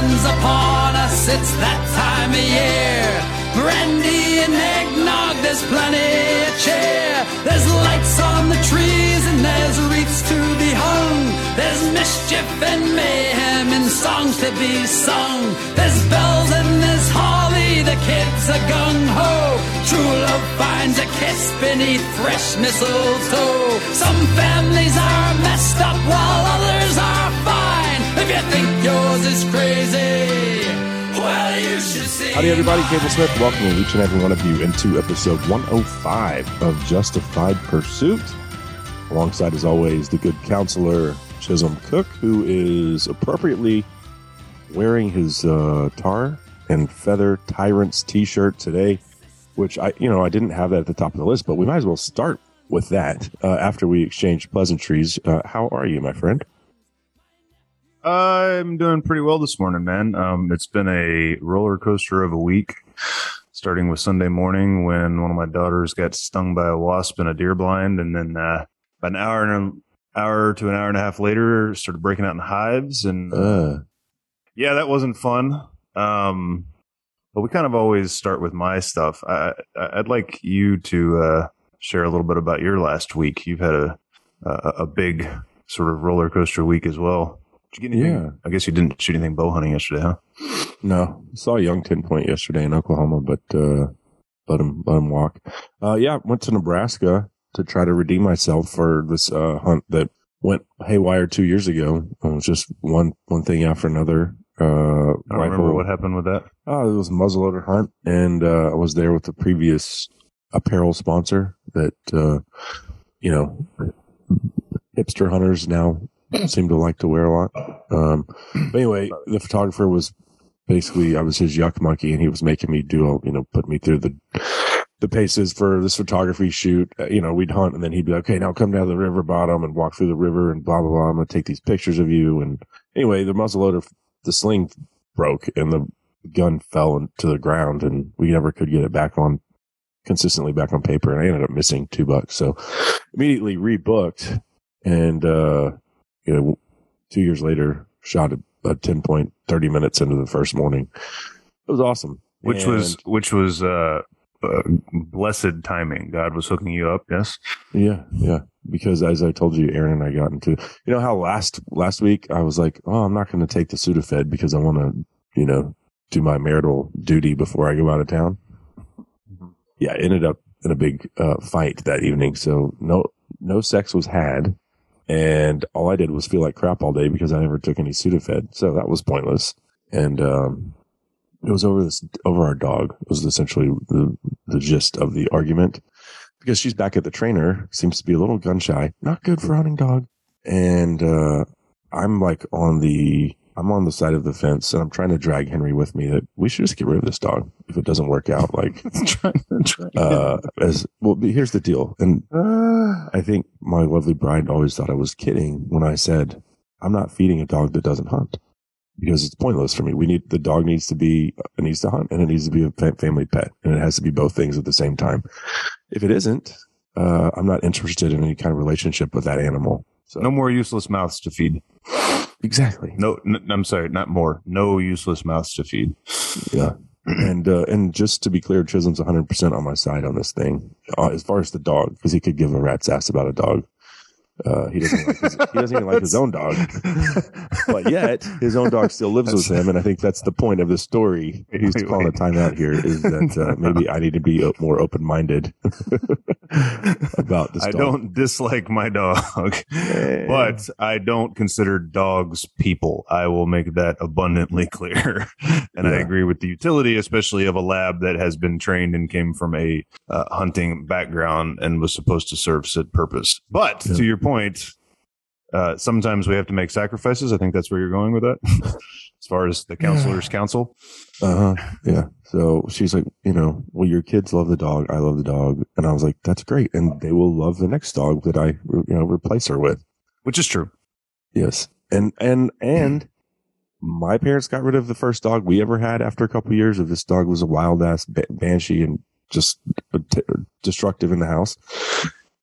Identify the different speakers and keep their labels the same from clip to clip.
Speaker 1: season's upon us, it's that time of year. Brandy and eggnog, there's plenty of cheer. There's lights on the trees and there's wreaths to be hung. There's mischief and mayhem and songs to be sung. There's bells and there's holly, the kids are gung ho. True love finds a kiss beneath fresh mistletoe. Some families are messed up while others are. If you think yours is crazy, well, you should see.
Speaker 2: Howdy, everybody. Cable Smith welcoming each and every one of you into episode 105 of Justified Pursuit. Alongside, as always, the good counselor Chisholm Cook, who is appropriately wearing his uh, tar and feather tyrants T-shirt today. Which I, you know, I didn't have that at the top of the list, but we might as well start with that uh, after we exchange pleasantries. Uh, how are you, my friend?
Speaker 3: I'm doing pretty well this morning, man. Um, it's been a roller coaster of a week, starting with Sunday morning when one of my daughters got stung by a wasp in a deer blind, and then uh, about an hour and an hour to an hour and a half later, started breaking out in hives, and
Speaker 2: Uh,
Speaker 3: yeah, that wasn't fun. Um, but we kind of always start with my stuff. I, I'd like you to uh, share a little bit about your last week. You've had a a, a big sort of roller coaster week as well. Did you get anything?
Speaker 2: Yeah.
Speaker 3: I guess you didn't shoot anything bow hunting yesterday, huh?
Speaker 2: No, saw a young ten point yesterday in Oklahoma, but uh, let him let him walk. Uh, yeah, went to Nebraska to try to redeem myself for this uh, hunt that went haywire two years ago. It was just one one thing after another. Uh,
Speaker 3: I don't remember what happened with that.
Speaker 2: Oh, it was a muzzleloader hunt, and uh, I was there with the previous apparel sponsor that uh, you know hipster hunters now seem to like to wear a lot. Um, but anyway, the photographer was basically I was his yuck monkey, and he was making me do a, you know put me through the the paces for this photography shoot. Uh, you know, we'd hunt, and then he'd be like, "Okay, now come down to the river bottom and walk through the river and blah blah blah. I'm gonna take these pictures of you." And anyway, the muzzleloader, the sling broke, and the gun fell into the ground, and we never could get it back on consistently back on paper. And I ended up missing two bucks, so immediately rebooked, and uh, you know, two years later, shot a, a ten point thirty minutes into the first morning. It was awesome.
Speaker 3: Which
Speaker 2: And-
Speaker 3: was which was uh, uh, blessed timing. God was hooking you up. Yes.
Speaker 2: Yeah, yeah. Because as I told you, Aaron and I got into you know how last last week I was like, oh, I'm not going to take the Sudafed because I want to, you know, do my marital duty before I go out of town. Yeah, I ended up in a big uh, fight that evening, so no no sex was had, and all I did was feel like crap all day because I never took any Sudafed, so that was pointless. And um, it was over this over our dog was essentially the the gist of the argument because she's back at the trainer, seems to be a little gun shy, not good for hunting dog. And uh, I'm like on the I'm on the side of the fence and I'm trying to drag Henry with me that we should just get rid of this dog if it doesn't work out. Like uh as well but here's the deal. And I think my lovely bride always thought I was kidding when I said I'm not feeding a dog that doesn't hunt. Because it's pointless for me. We need the dog needs to be it needs to hunt and it needs to be a fa- family pet and it has to be both things at the same time if it isn't, uh, I'm not interested in any kind of relationship with that animal. So
Speaker 3: no more useless mouths to feed.
Speaker 2: Exactly,
Speaker 3: No, n- I'm sorry, not more. No useless mouths to feed.
Speaker 2: yeah. and uh, and just to be clear, Chisholm's 100 percent on my side on this thing uh, as far as the dog because he could give a rat's ass about a dog. Uh, he doesn't like his, he doesn't even like his own dog, but yet his own dog still lives with him, and I think that's the point of the story. He's
Speaker 3: Wait,
Speaker 2: calling a timeout here is that uh, maybe I need to be o- more open minded about this.
Speaker 3: I
Speaker 2: dog.
Speaker 3: don't dislike my dog, but I don't consider dogs people. I will make that abundantly clear. and I agree with the utility, especially of a lab that has been trained and came from a uh, hunting background and was supposed to serve said purpose. But
Speaker 2: Yeah.
Speaker 3: to your point, uh, sometimes we have to make sacrifices. I think that's where you're going with that. as far as the counselor's counsel.
Speaker 2: Uh huh. Yeah. So she's like, you know, well, your kids love the dog. I love the dog. And I was like, that's great. And they will love the next dog that I, you know, replace her with.
Speaker 3: Which is true.
Speaker 2: Yes. And, and, and my parents got rid of the first dog we ever had after a couple of years of this dog was a wild ass ba- banshee and just t- destructive in the house.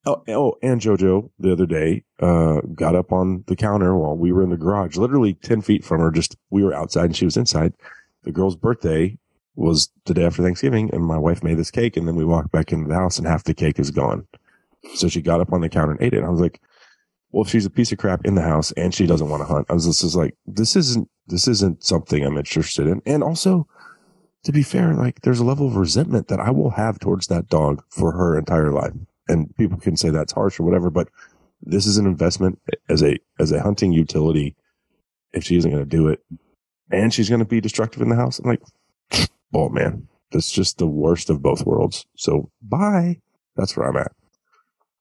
Speaker 2: Oh, oh, and JoJo the other day uh, got up on the counter while we were in the garage, literally 10 feet from her. Just we were outside and she was inside. The girl's birthday was the day after Thanksgiving, and my wife made this cake. And then we walked back into the house, and half the cake is gone. So she got up on the counter and ate it. I was like, well, if she's a piece of crap in the house and she doesn't want to hunt, I was just, just like, this isn't this isn't something I'm interested in. And also, to be fair, like there's a level of resentment that I will have towards that dog for her entire life and people can say that's harsh or whatever, but this is an investment as a as a hunting utility. If she isn't going to do it, and she's going to be destructive in the house, I'm like, oh man, that's just the worst of both worlds. So bye. That's where I'm at.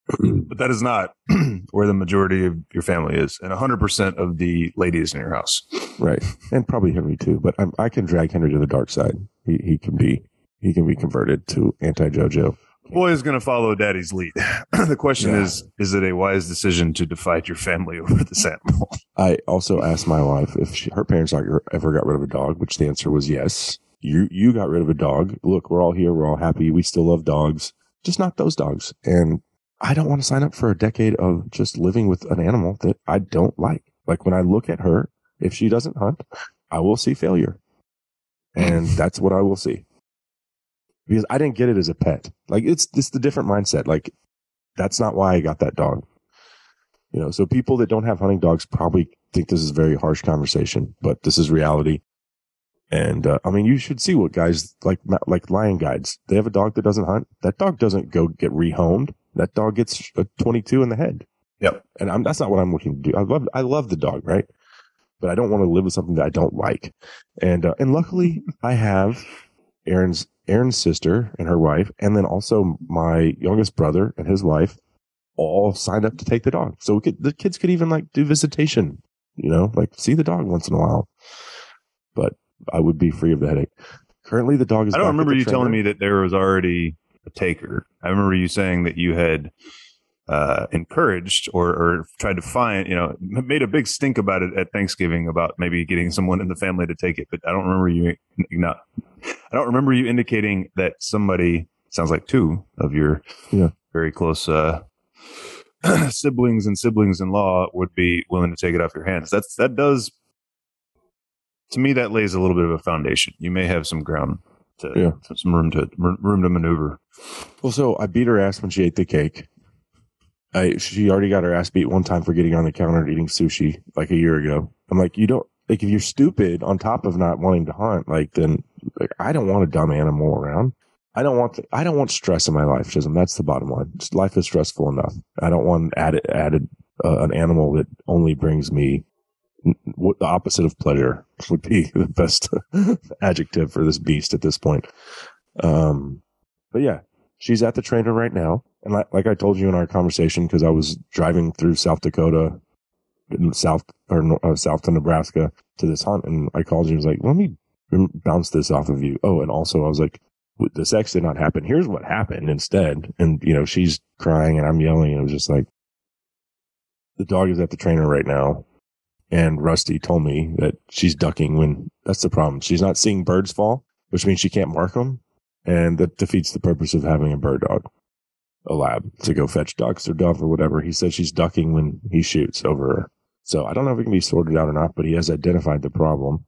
Speaker 3: but that is not where the majority of your family is, and 100% of the ladies in your house.
Speaker 2: Right, and probably Henry too. But I'm, i can drag Henry to the dark side. He, he can be he can be converted to anti JoJo
Speaker 3: boy is going to follow daddy's lead. the question yeah. is, is it a wise decision to divide your family over this animal?
Speaker 2: I also asked my wife if she, her parents ever got rid of a dog, which the answer was yes. You, you got rid of a dog. Look, we're all here. We're all happy. We still love dogs, just not those dogs. And I don't want to sign up for a decade of just living with an animal that I don't like. Like when I look at her, if she doesn't hunt, I will see failure. And that's what I will see because I didn't get it as a pet. Like it's it's the different mindset. Like that's not why I got that dog. You know, so people that don't have hunting dogs probably think this is a very harsh conversation, but this is reality. And uh, I mean, you should see what guys like like lion guides. They have a dog that doesn't hunt. That dog doesn't go get rehomed. That dog gets a 22 in the head.
Speaker 3: Yep.
Speaker 2: And I'm, that's not what I'm looking to do. I love I love the dog, right? But I don't want to live with something that I don't like. And uh, and luckily, I have Aaron's Aaron's sister and her wife, and then also my youngest brother and his wife all signed up to take the dog. So could, the kids could even like do visitation, you know, like see the dog once in a while. But I would be free of the headache. Currently, the dog is.
Speaker 3: I don't remember you telling me that there was already a taker. I remember you saying that you had uh, encouraged or, or tried to find, you know, made a big stink about it at Thanksgiving about maybe getting someone in the family to take it. But I don't remember you not, I don't remember you indicating that somebody sounds like two of your
Speaker 2: yeah.
Speaker 3: very close, uh, siblings and siblings in law would be willing to take it off your hands. That's, that does, to me, that lays a little bit of a foundation. You may have some ground to, yeah. some room to, room to maneuver.
Speaker 2: Well, so I beat her ass when she ate the cake I, she already got her ass beat one time for getting on the counter and eating sushi like a year ago. I'm like, you don't like if you're stupid on top of not wanting to hunt, like then like I don't want a dumb animal around. I don't want to, I don't want stress in my life, Chisholm. That's the bottom line. Life is stressful enough. I don't want added added uh, an animal that only brings me what the opposite of pleasure would be the best adjective for this beast at this point. Um, but yeah, she's at the trainer right now. And like, like I told you in our conversation, because I was driving through South Dakota, South or uh, South to Nebraska to this hunt, and I called you. and was like, "Let me bounce this off of you." Oh, and also I was like, "The sex did not happen. Here's what happened instead." And you know, she's crying and I'm yelling, and it was just like, the dog is at the trainer right now. And Rusty told me that she's ducking when that's the problem. She's not seeing birds fall, which means she can't mark them. And that defeats the purpose of having a bird dog a lab to go fetch ducks or dove or whatever. He says she's ducking when he shoots over her. So I don't know if it can be sorted out or not, but he has identified the problem.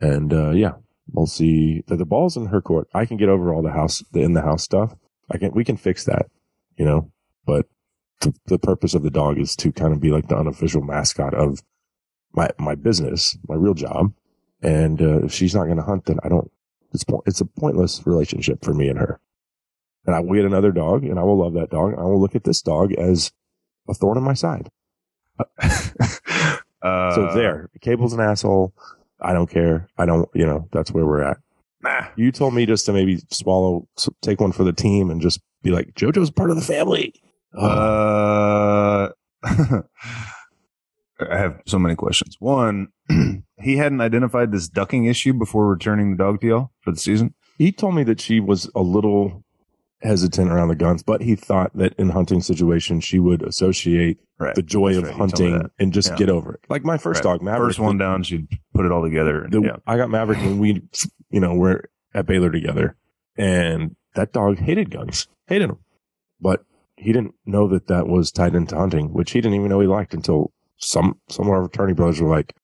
Speaker 2: And uh, yeah, we'll see. The, the ball's in her court. I can get over all the house, the in the house stuff. I can, we can fix that, you know. But the, the purpose of the dog is to kind of be like the unofficial mascot of my my business, my real job. And uh, if she's not going to hunt, then I don't. It's it's a pointless relationship for me and her and I will get another dog and I will love that dog. I will look at this dog as a thorn in my side. uh, so there, Cable's an asshole. I don't care. I don't, you know, that's where we're at. Nah, you told me just to maybe swallow, take one for the team and just be like, JoJo's part of the family.
Speaker 3: Uh, I have so many questions. One, he hadn't identified this ducking issue before returning the dog to y'all for the season.
Speaker 2: He told me that she was a little hesitant around the guns, but he thought that in hunting situations she would associate right. the joy That's of right. hunting and just yeah. get over it. Like my first right. dog, Maverick.
Speaker 3: First one down, she'd put it all together. And,
Speaker 2: the,
Speaker 3: yeah.
Speaker 2: I got Maverick when we, you know, we're at Baylor together, and that dog hated guns, hated them. But he didn't know that that was tied into hunting, which he didn't even know he liked until some some of our attorney brothers were like,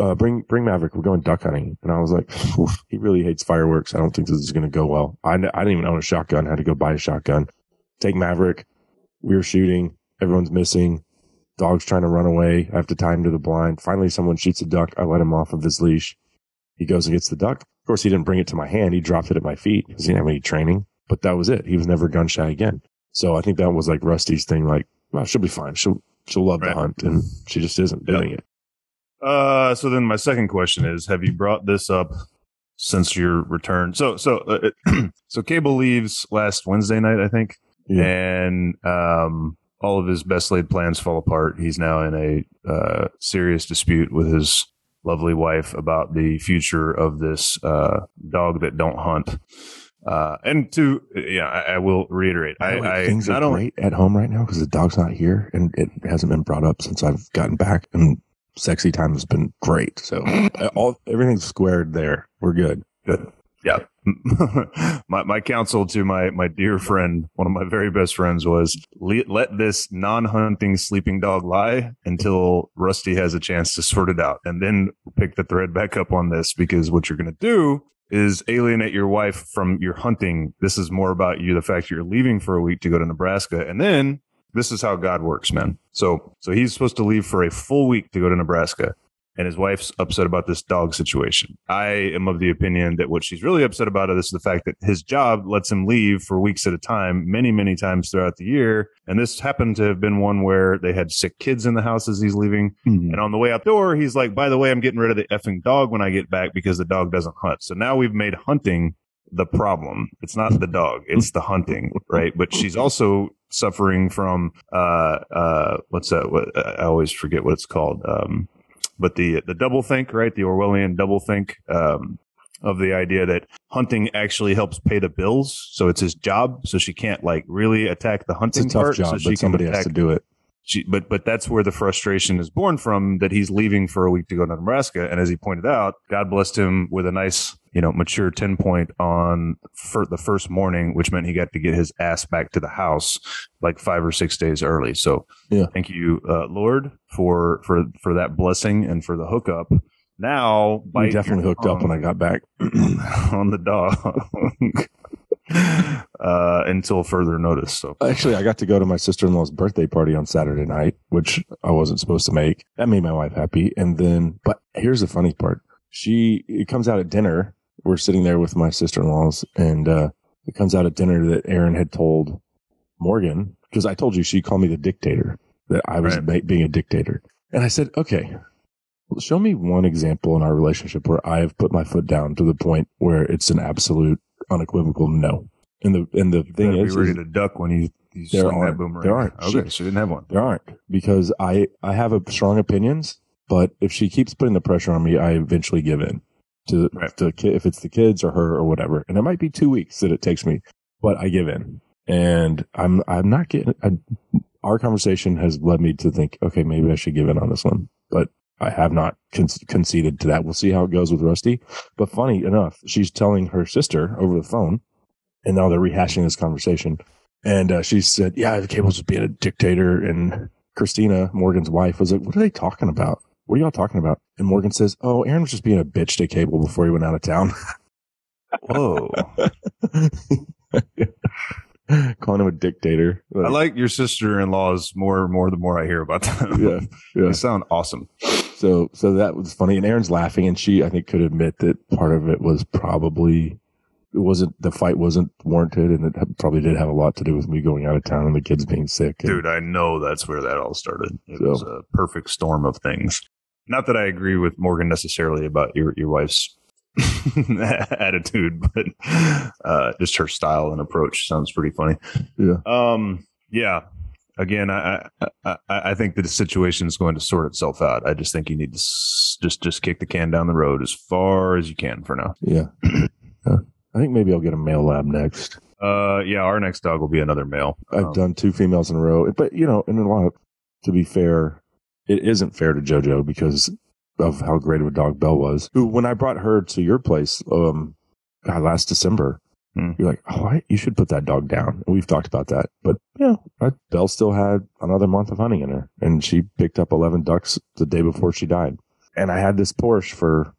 Speaker 2: uh, "Bring bring Maverick, we're going duck hunting." And I was like, "He really hates fireworks. I don't think this is going to go well." I I didn't even own a shotgun. I had to go buy a shotgun. Take Maverick. We were shooting. Everyone's missing. Dog's trying to run away. I have to tie him to the blind. Finally, someone shoots a duck. I let him off of his leash. He goes and gets the duck. Of course, he didn't bring it to my hand. He dropped it at my feet because he didn't have any training. But that was it. He was never gun shy again. So I think that was like Rusty's thing. Like, well, she'll be fine. She'll she'll love
Speaker 3: Right.
Speaker 2: the hunt, and she just isn't doing it.
Speaker 3: Uh, so then my second question is: Have you brought this up since your return? So, so, uh, so Cable leaves last Wednesday night, I think,
Speaker 2: Yeah.
Speaker 3: and um, all of his best laid plans fall apart. He's now in a uh, serious dispute with his lovely wife about the future of this uh, dog that don't hunt. Uh, and to yeah, I, I will reiterate. I,
Speaker 2: way,
Speaker 3: I
Speaker 2: things
Speaker 3: not
Speaker 2: are great at home right now because the dog's not here, and it hasn't been brought up since I've gotten back. And sexy time has been great. So uh, all everything's squared there. We're good. Good.
Speaker 3: yeah my my counsel to my my dear friend one of my very best friends was le- let this non-hunting sleeping dog lie until rusty has a chance to sort it out and then pick the thread back up on this because what you're going to do is alienate your wife from your hunting. This is more about you the fact you're leaving for a week to go to nebraska and then this is how god works man. So so he's supposed to leave for a full week to go to nebraska and his wife's upset about this dog situation. I am of the opinion that what she's really upset about is the fact that his job lets him leave for weeks at a time, many, many times throughout the year. And this happened to have been one where they had sick kids in the house as he's leaving. And on the way out the door, he's like, by the way, I'm getting rid of the effing dog when I get back because the dog doesn't hunt. So now we've made hunting the problem. It's not the dog, it's the hunting, right? But she's also suffering from, uh, uh, what's that? What, I always forget what it's called. Um, but the the double think, right? The Orwellian double think um, of the idea that hunting actually helps pay the bills, so it's his job. So she can't like really attack the hunting
Speaker 2: It's
Speaker 3: hunting
Speaker 2: a tough
Speaker 3: part,
Speaker 2: job,
Speaker 3: so she
Speaker 2: but somebody
Speaker 3: can
Speaker 2: has
Speaker 3: attack.
Speaker 2: to do it.
Speaker 3: She, but but that's where the frustration is born from. That he's leaving for a week to go to Nebraska, and as he pointed out, God blessed him with a nice, you know, mature ten point on for the first morning, which meant he got to get his ass back to the house like five or six days early. So
Speaker 2: Yeah.
Speaker 3: thank you, uh, Lord, for for for that blessing and for the hookup. Now,
Speaker 2: We
Speaker 3: bite
Speaker 2: definitely hooked up when I got back.
Speaker 3: on the dog uh, until further notice. So
Speaker 2: Actually, I got to go to my sister in law's birthday party on Saturday night, which I wasn't supposed to make. That made my wife happy. And then, but here's the funny part. She, it comes out at dinner. We're sitting there with my sister in laws, and uh, it comes out at dinner that Aaron had told Morgan, because I told you she called me the dictator, that I was
Speaker 3: Right.
Speaker 2: ma- being a dictator. And I said, okay, show me one example in our relationship where I have put my foot down to the point where it's an absolute, unequivocal no. And the and the thing is,
Speaker 3: ready to duck when you, you
Speaker 2: There aren't.
Speaker 3: boomerang.
Speaker 2: There aren't.
Speaker 3: Okay,
Speaker 2: She-
Speaker 3: she didn't have one.
Speaker 2: there aren't because I I have a strong opinions, but if she keeps putting the pressure on me, I eventually give in to
Speaker 3: Right.
Speaker 2: to if it's the kids or her or whatever. And it might be two weeks that it takes me, but I give in. And I'm I'm not getting. I, our conversation has led me to think, okay, maybe I should give in on this one, but I have not con- conceded to that. We'll see how it goes with Rusty. But funny enough, she's telling her sister over the phone, and now they're rehashing this conversation. And uh, she said, "Yeah, the cable's just being a dictator." And Christina, Morgan's wife, was like, "What are they talking about? What are y'all talking about?" And Morgan says, "Oh, Aaron was just being a bitch to Cable before he went out of town."
Speaker 3: Whoa.
Speaker 2: Calling him a dictator.
Speaker 3: I like your sister in laws more and more the more I hear about them.
Speaker 2: yeah, yeah.
Speaker 3: They sound awesome.
Speaker 2: So, so that was funny. And Aaron's laughing, and she, I think, could admit that part of it was probably it wasn't the fight wasn't warranted, and it probably did have a lot to do with me going out of town and the kids being sick. And,
Speaker 3: Dude, I know that's where that all started. It
Speaker 2: So-
Speaker 3: was a perfect storm of things. Not that I agree with Morgan necessarily about your, your wife's attitude, but uh, just her style and approach sounds pretty funny.
Speaker 2: Yeah.
Speaker 3: Um. Yeah. Again, I I, I think that the situation is going to sort itself out. I just think you need to s- just just kick the can down the road as far as you can for now.
Speaker 2: yeah. Yeah. I think maybe I'll get a male lab next.
Speaker 3: Uh. Yeah. Our next dog will be another male.
Speaker 2: I've
Speaker 3: Um,
Speaker 2: done two females in a row, but you know, in a lot, to be fair, it isn't fair to JoJo because of how great of a dog Belle was. Who, when I brought her to your place, um, God, last December,
Speaker 3: Hmm.
Speaker 2: You're like, oh, I, you should put that dog down. And we've talked about that. But yeah, I, Belle still had another month of hunting in her, and she picked up 11 ducks the day before she died. And I had this Porsche for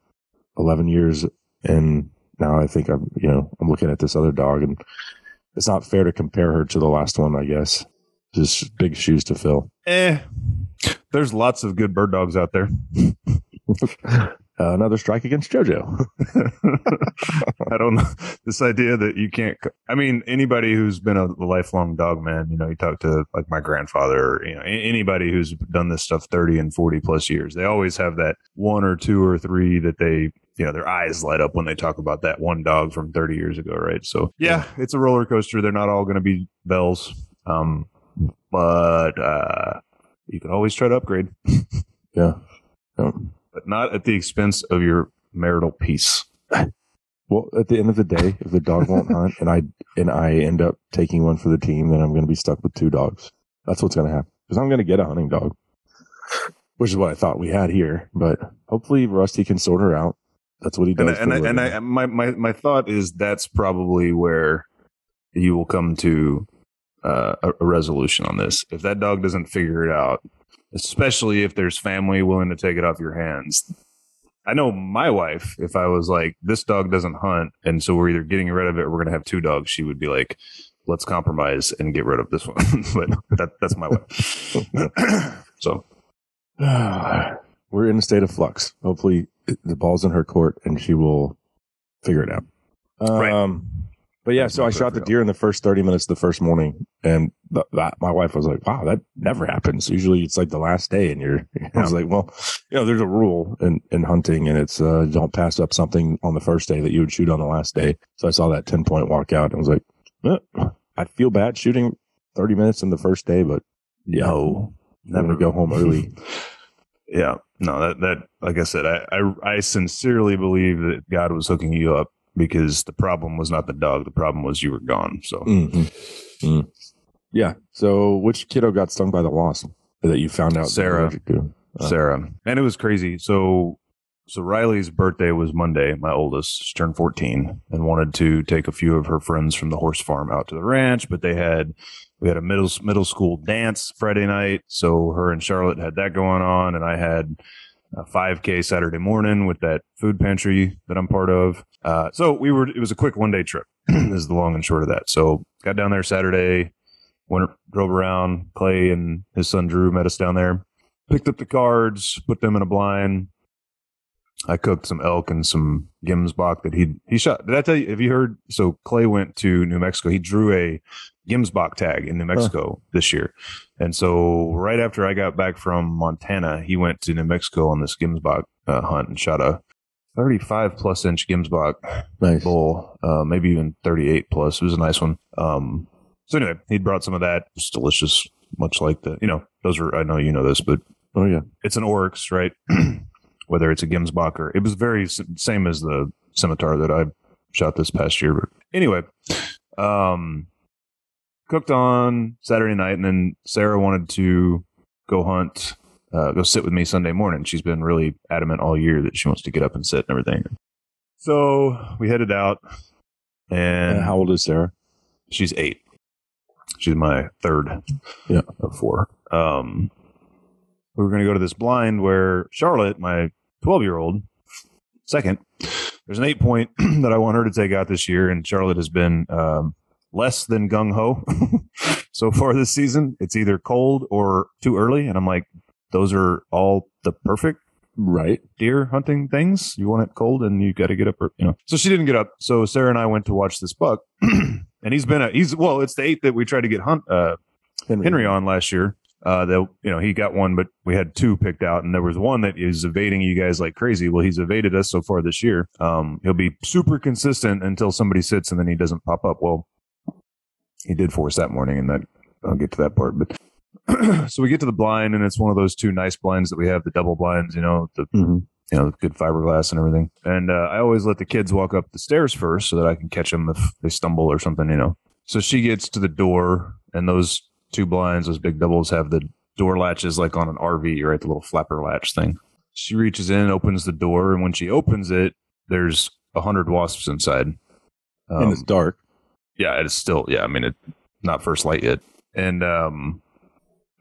Speaker 2: 11 years, and now I think I'm, you know, I'm looking at this other dog, and it's not fair to compare her to the last one. I guess just big shoes to fill.
Speaker 3: Eh, there's lots of good bird dogs out there.
Speaker 2: Uh, another strike against JoJo.
Speaker 3: I don't know this idea that you can't. I mean, anybody who's been a lifelong dog man, you know, you talk to like my grandfather, or, you know, anybody who's done this stuff 30 and 40 plus years, they always have that one or two or three that they, you know, their eyes light up when they talk about that one dog from 30 years ago, right? So, yeah, it's a roller coaster. They're not all going to be Belles. Um, but, uh, you can always try to upgrade,
Speaker 2: yeah.
Speaker 3: But not at the expense of your marital peace.
Speaker 2: Well, at the end of the day, if the dog won't hunt and I and I end up taking one for the team, then I'm going to be stuck with two dogs. That's what's going to happen because I'm going to get a hunting dog, which is what I thought we had here. But hopefully, Rusty can sort her out. That's what he
Speaker 3: and
Speaker 2: does.
Speaker 3: I, and
Speaker 2: for
Speaker 3: I, and. I, my, my, my thought is that's probably where you will come to uh, a, a resolution on this. If that dog doesn't figure it out, especially if there's family willing to take it off your hands. I know my wife, if I was like, this dog doesn't hunt, and so we're either getting rid of it or we're going to have two dogs, she would be like, let's compromise and get rid of this one. but that, that's my wife. so,
Speaker 2: we're in a state of flux. Hopefully, the ball's in her court and she will figure it out.
Speaker 3: Right.
Speaker 2: But yeah, so I shot the deer in the first 30 minutes the first morning. And th- that, my wife was like, wow, that never happens. Usually it's like the last day. And you're, I was like, well, you know, there's a rule in, in hunting and it's, uh, don't pass up something on the first day that you would shoot on the last day. So I saw that 10 point walkout and was like, eh, I feel bad shooting 30 minutes in the first day, but yeah,
Speaker 3: no,
Speaker 2: to go home early.
Speaker 3: Yeah, no, that that like I said, I, I I sincerely believe that God was hooking you up because the problem was not the dog, the problem was you were gone. So
Speaker 2: Mhm. Mm. Yeah. So which kiddo got stung by the wasp that you found out?
Speaker 3: Sarah.
Speaker 2: Uh.
Speaker 3: Sarah, and it was crazy. So so Riley's birthday was Monday. My oldest she turned fourteen and wanted to take a few of her friends from the horse farm out to the ranch, but they had we had a middle middle school dance Friday night, so her and Charlotte had that going on, and I had a 5K Saturday morning with that food pantry that I'm part of. Uh, so we were it was a quick one day trip. is the long and short of that. So got down there Saturday, went drove around. Clay and his son Drew met us down there. Picked up the cards, put them in a blind. I cooked some elk and some Gemsbok that he he shot. Did I tell you? Have you heard? So Clay went to New Mexico. He drew a Gemsbok tag in New Mexico this year, and so right after I got back from Montana, he went to New Mexico on this Gemsbok uh, hunt and shot a 35 plus inch Gemsbok
Speaker 2: Nice.
Speaker 3: bull, uh, maybe even 38 plus. It was a nice one. Um, so anyway, he brought some of that. It's delicious, much like the, you know, those are, I know you know this, but
Speaker 2: Oh yeah.
Speaker 3: it's an oryx, right? Whether it's a Gemsbok or it was very same as the scimitar that I shot this past year. But anyway, um, cooked on Saturday night, and then Sarah wanted to go hunt, uh, go sit with me Sunday morning. She's been really adamant all year that she wants to get up and sit and everything. So we headed out, and
Speaker 2: And how old is Sarah?
Speaker 3: she's eight. She's my third
Speaker 2: Yeah.
Speaker 3: of four. Um, we were going to go to this blind where Charlotte, my 12 year old, second, there's an eight point that I want her to take out this year. And Charlotte has been um, less than gung ho so far this season. It's either cold or too early. And I'm like, those are all the perfect
Speaker 2: Right.
Speaker 3: deer hunting things. You want it cold and you got to get up, or, you know. So she didn't get up. So Sarah and I went to watch this buck, and he's been a he's well, it's the eight that we tried to get hunt uh, Henry on last year. Uh, that you know he got one, but we had two picked out, and there was one that is evading you guys like crazy. Well, he's evaded us so far this year. Um, he'll be super consistent until somebody sits, and then he doesn't pop up. Well, he did for us that morning, and that I'll get to that part. But so we get to the blind, and it's one of those two nice blinds that we have, the double blinds, you know, the
Speaker 2: Mhm.
Speaker 3: you know, good fiberglass and everything. And uh, I always let the kids walk up the stairs first so that I can catch them if they stumble or something, you know. So she gets to the door, and those two blinds, those big doubles, have the door latches like on an RV, right? The little flapper latch thing. She reaches in, opens the door, and when she opens it, there's a hundred wasps inside.
Speaker 2: and
Speaker 3: Um,
Speaker 2: it's dark.
Speaker 3: yeah, it's still yeah. I mean, it not first light yet, and um,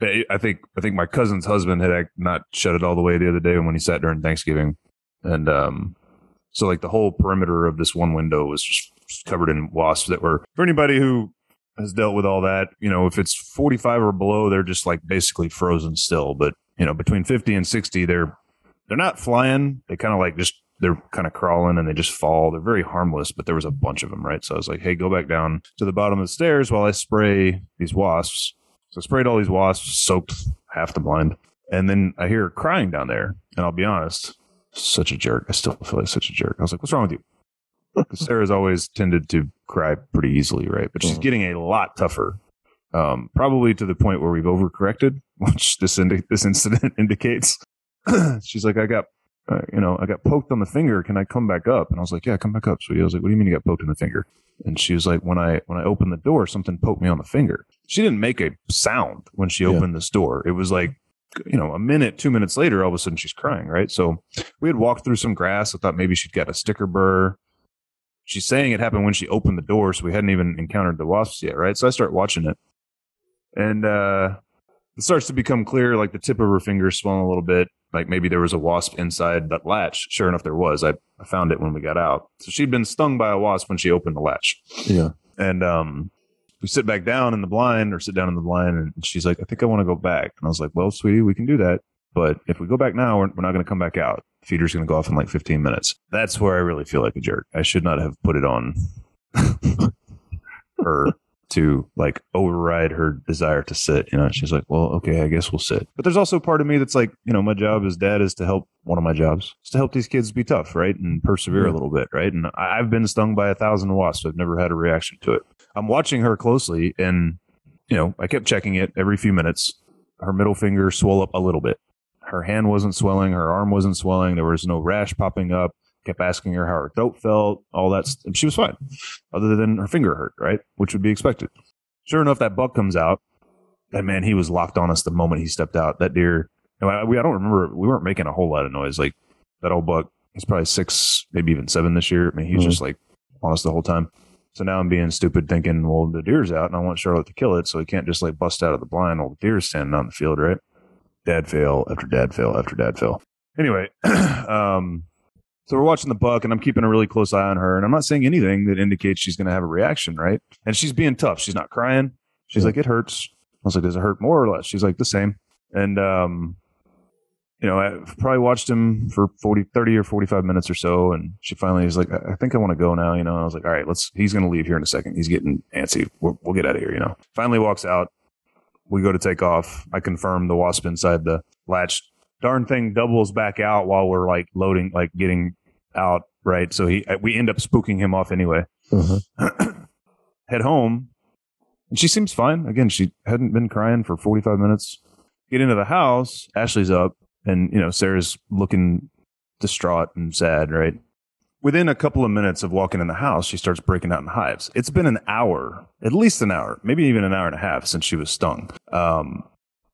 Speaker 3: I think I think my cousin's husband had not shut it all the way the other day when he sat during Thanksgiving, and um, so like the whole perimeter of this one window was just covered in wasps that were for anybody who has dealt with all that. You know, if it's 45 or below, they're just like basically frozen still. But you know, between 50 and 60, they're they're not flying. They kind of like just they're kind of crawling and they just fall. They're very harmless, but there was a bunch of them, right? So I was like, hey, go back down to the bottom of the stairs while I spray these wasps. So I sprayed all these wasps, soaked half the blind. And then I hear her crying down there. And I'll be honest, such a jerk. I still feel like such a jerk. I was like, what's wrong with you? Sarah's always tended to cry pretty easily, right? But she's getting a lot tougher. Um, probably to the point where we've overcorrected, which this indi- this incident indicates. she's like, I got uh, you know, I got poked on the finger. Can I come back up? And I was like, yeah, come back up, sweetie. I was like, what do you mean you got poked in the finger? And she was like, when I when I opened the door, something poked me on the finger. She didn't make a sound when she opened this door. It was like, you know, a minute, two minutes later, all of a sudden she's crying, right? So we had walked through some grass. I thought maybe she'd got a sticker burr. She's saying it happened when she opened the door, so we hadn't even encountered the wasps yet, right? So I start watching it, and uh, it starts to become clear. Like the tip of her finger swelling a little bit like maybe there was a wasp inside that latch. Sure enough, there was. I, I found it when we got out. So she'd been stung by a wasp when she opened the latch.
Speaker 2: Yeah.
Speaker 3: And um, we sit back down in the blind or sit down in the blind, and she's like, I think I want to go back. And I was like, Well, sweetie, we can do that. But if we go back now, we're, we're not going to come back out. Feeder's going to go off in like 15 minutes. That's where I really feel like a jerk. I should not have put it on her to like override her desire to sit. You know, she's like, well, okay, I guess we'll sit. But there's also part of me that's like, you know, my job as dad is to help one of my jobs is to help these kids be tough, right? And persevere a little bit, right? And I've been stung by a thousand wasps. I've never had a reaction to it. I'm watching her closely and, you know, I kept checking it every few minutes. Her middle finger swelled up a little bit. Her hand wasn't swelling. Her arm wasn't swelling. There was no rash popping up kept asking her how her throat felt, all that. St- she was fine, other than her finger hurt, right? Which would be expected. Sure enough, that buck comes out. And man, he was locked on us the moment he stepped out. That deer, I, we, I don't remember, we weren't making a whole lot of noise. Like that old buck, he's probably six, maybe even seven this year. I mean, he was mm-hmm. just like on us the whole time. So now I'm being stupid thinking, well, the deer's out and I want Charlotte to kill it. So he can't just like bust out of the blind while the deer's standing on the field, right? Dad fail after dad fail after dad fail. Anyway, um, so we're watching the buck, and I'm keeping a really close eye on her. And I'm not saying anything that indicates she's going to have a reaction, right? And she's being tough. She's not crying. She's yeah. like, it hurts. I was like, does it hurt more or less? She's like, the same. And, um, you know, I've probably watched him for 40, 30 or 45 minutes or so. And she finally is like, I think I want to go now, you know. And I was like, all right, let's, he's going to leave here in a second. He's getting antsy. We'll, we'll get out of here, you know. Finally walks out. We go to take off. I confirm the wasp inside the latch darn thing doubles back out while we're like loading, like getting out. Right. So he, we end up spooking him off anyway. Uh-huh. Head home. And she seems fine. Again, she hadn't been crying for 45 minutes. Get into the house. Ashley's up and, you know, Sarah's looking distraught and sad. Right. Within a couple of minutes of walking in the house, she starts breaking out in hives. It's been an hour, at least an hour, maybe even an hour and a half since she was stung. Um,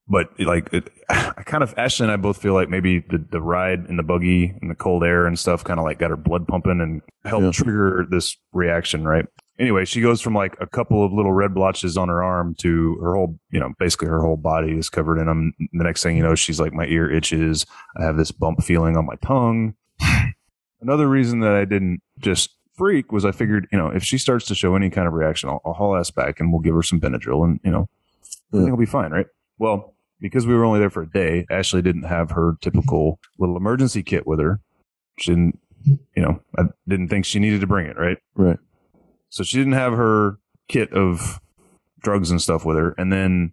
Speaker 3: but like it, I kind of Ashley and I both feel like maybe the, the ride in the buggy and the cold air and stuff kind of like got her blood pumping and helped yeah. trigger this reaction, right? Anyway, she goes from like a couple of little red blotches on her arm to her whole, you know, basically her whole body is covered in them. The next thing you know, she's like, my ear itches. I have this bump feeling on my tongue. Another reason that I didn't just freak was I figured, you know, if she starts to show any kind of reaction, I'll, I'll haul ass back and we'll give her some Benadryl and, you know, yeah. everything will be fine, right? Well, because we were only there for a day, Ashley didn't have her typical little emergency kit with her. She didn't, you know, I didn't think she needed to bring it, right?
Speaker 2: Right.
Speaker 3: So she didn't have her kit of drugs and stuff with her. And then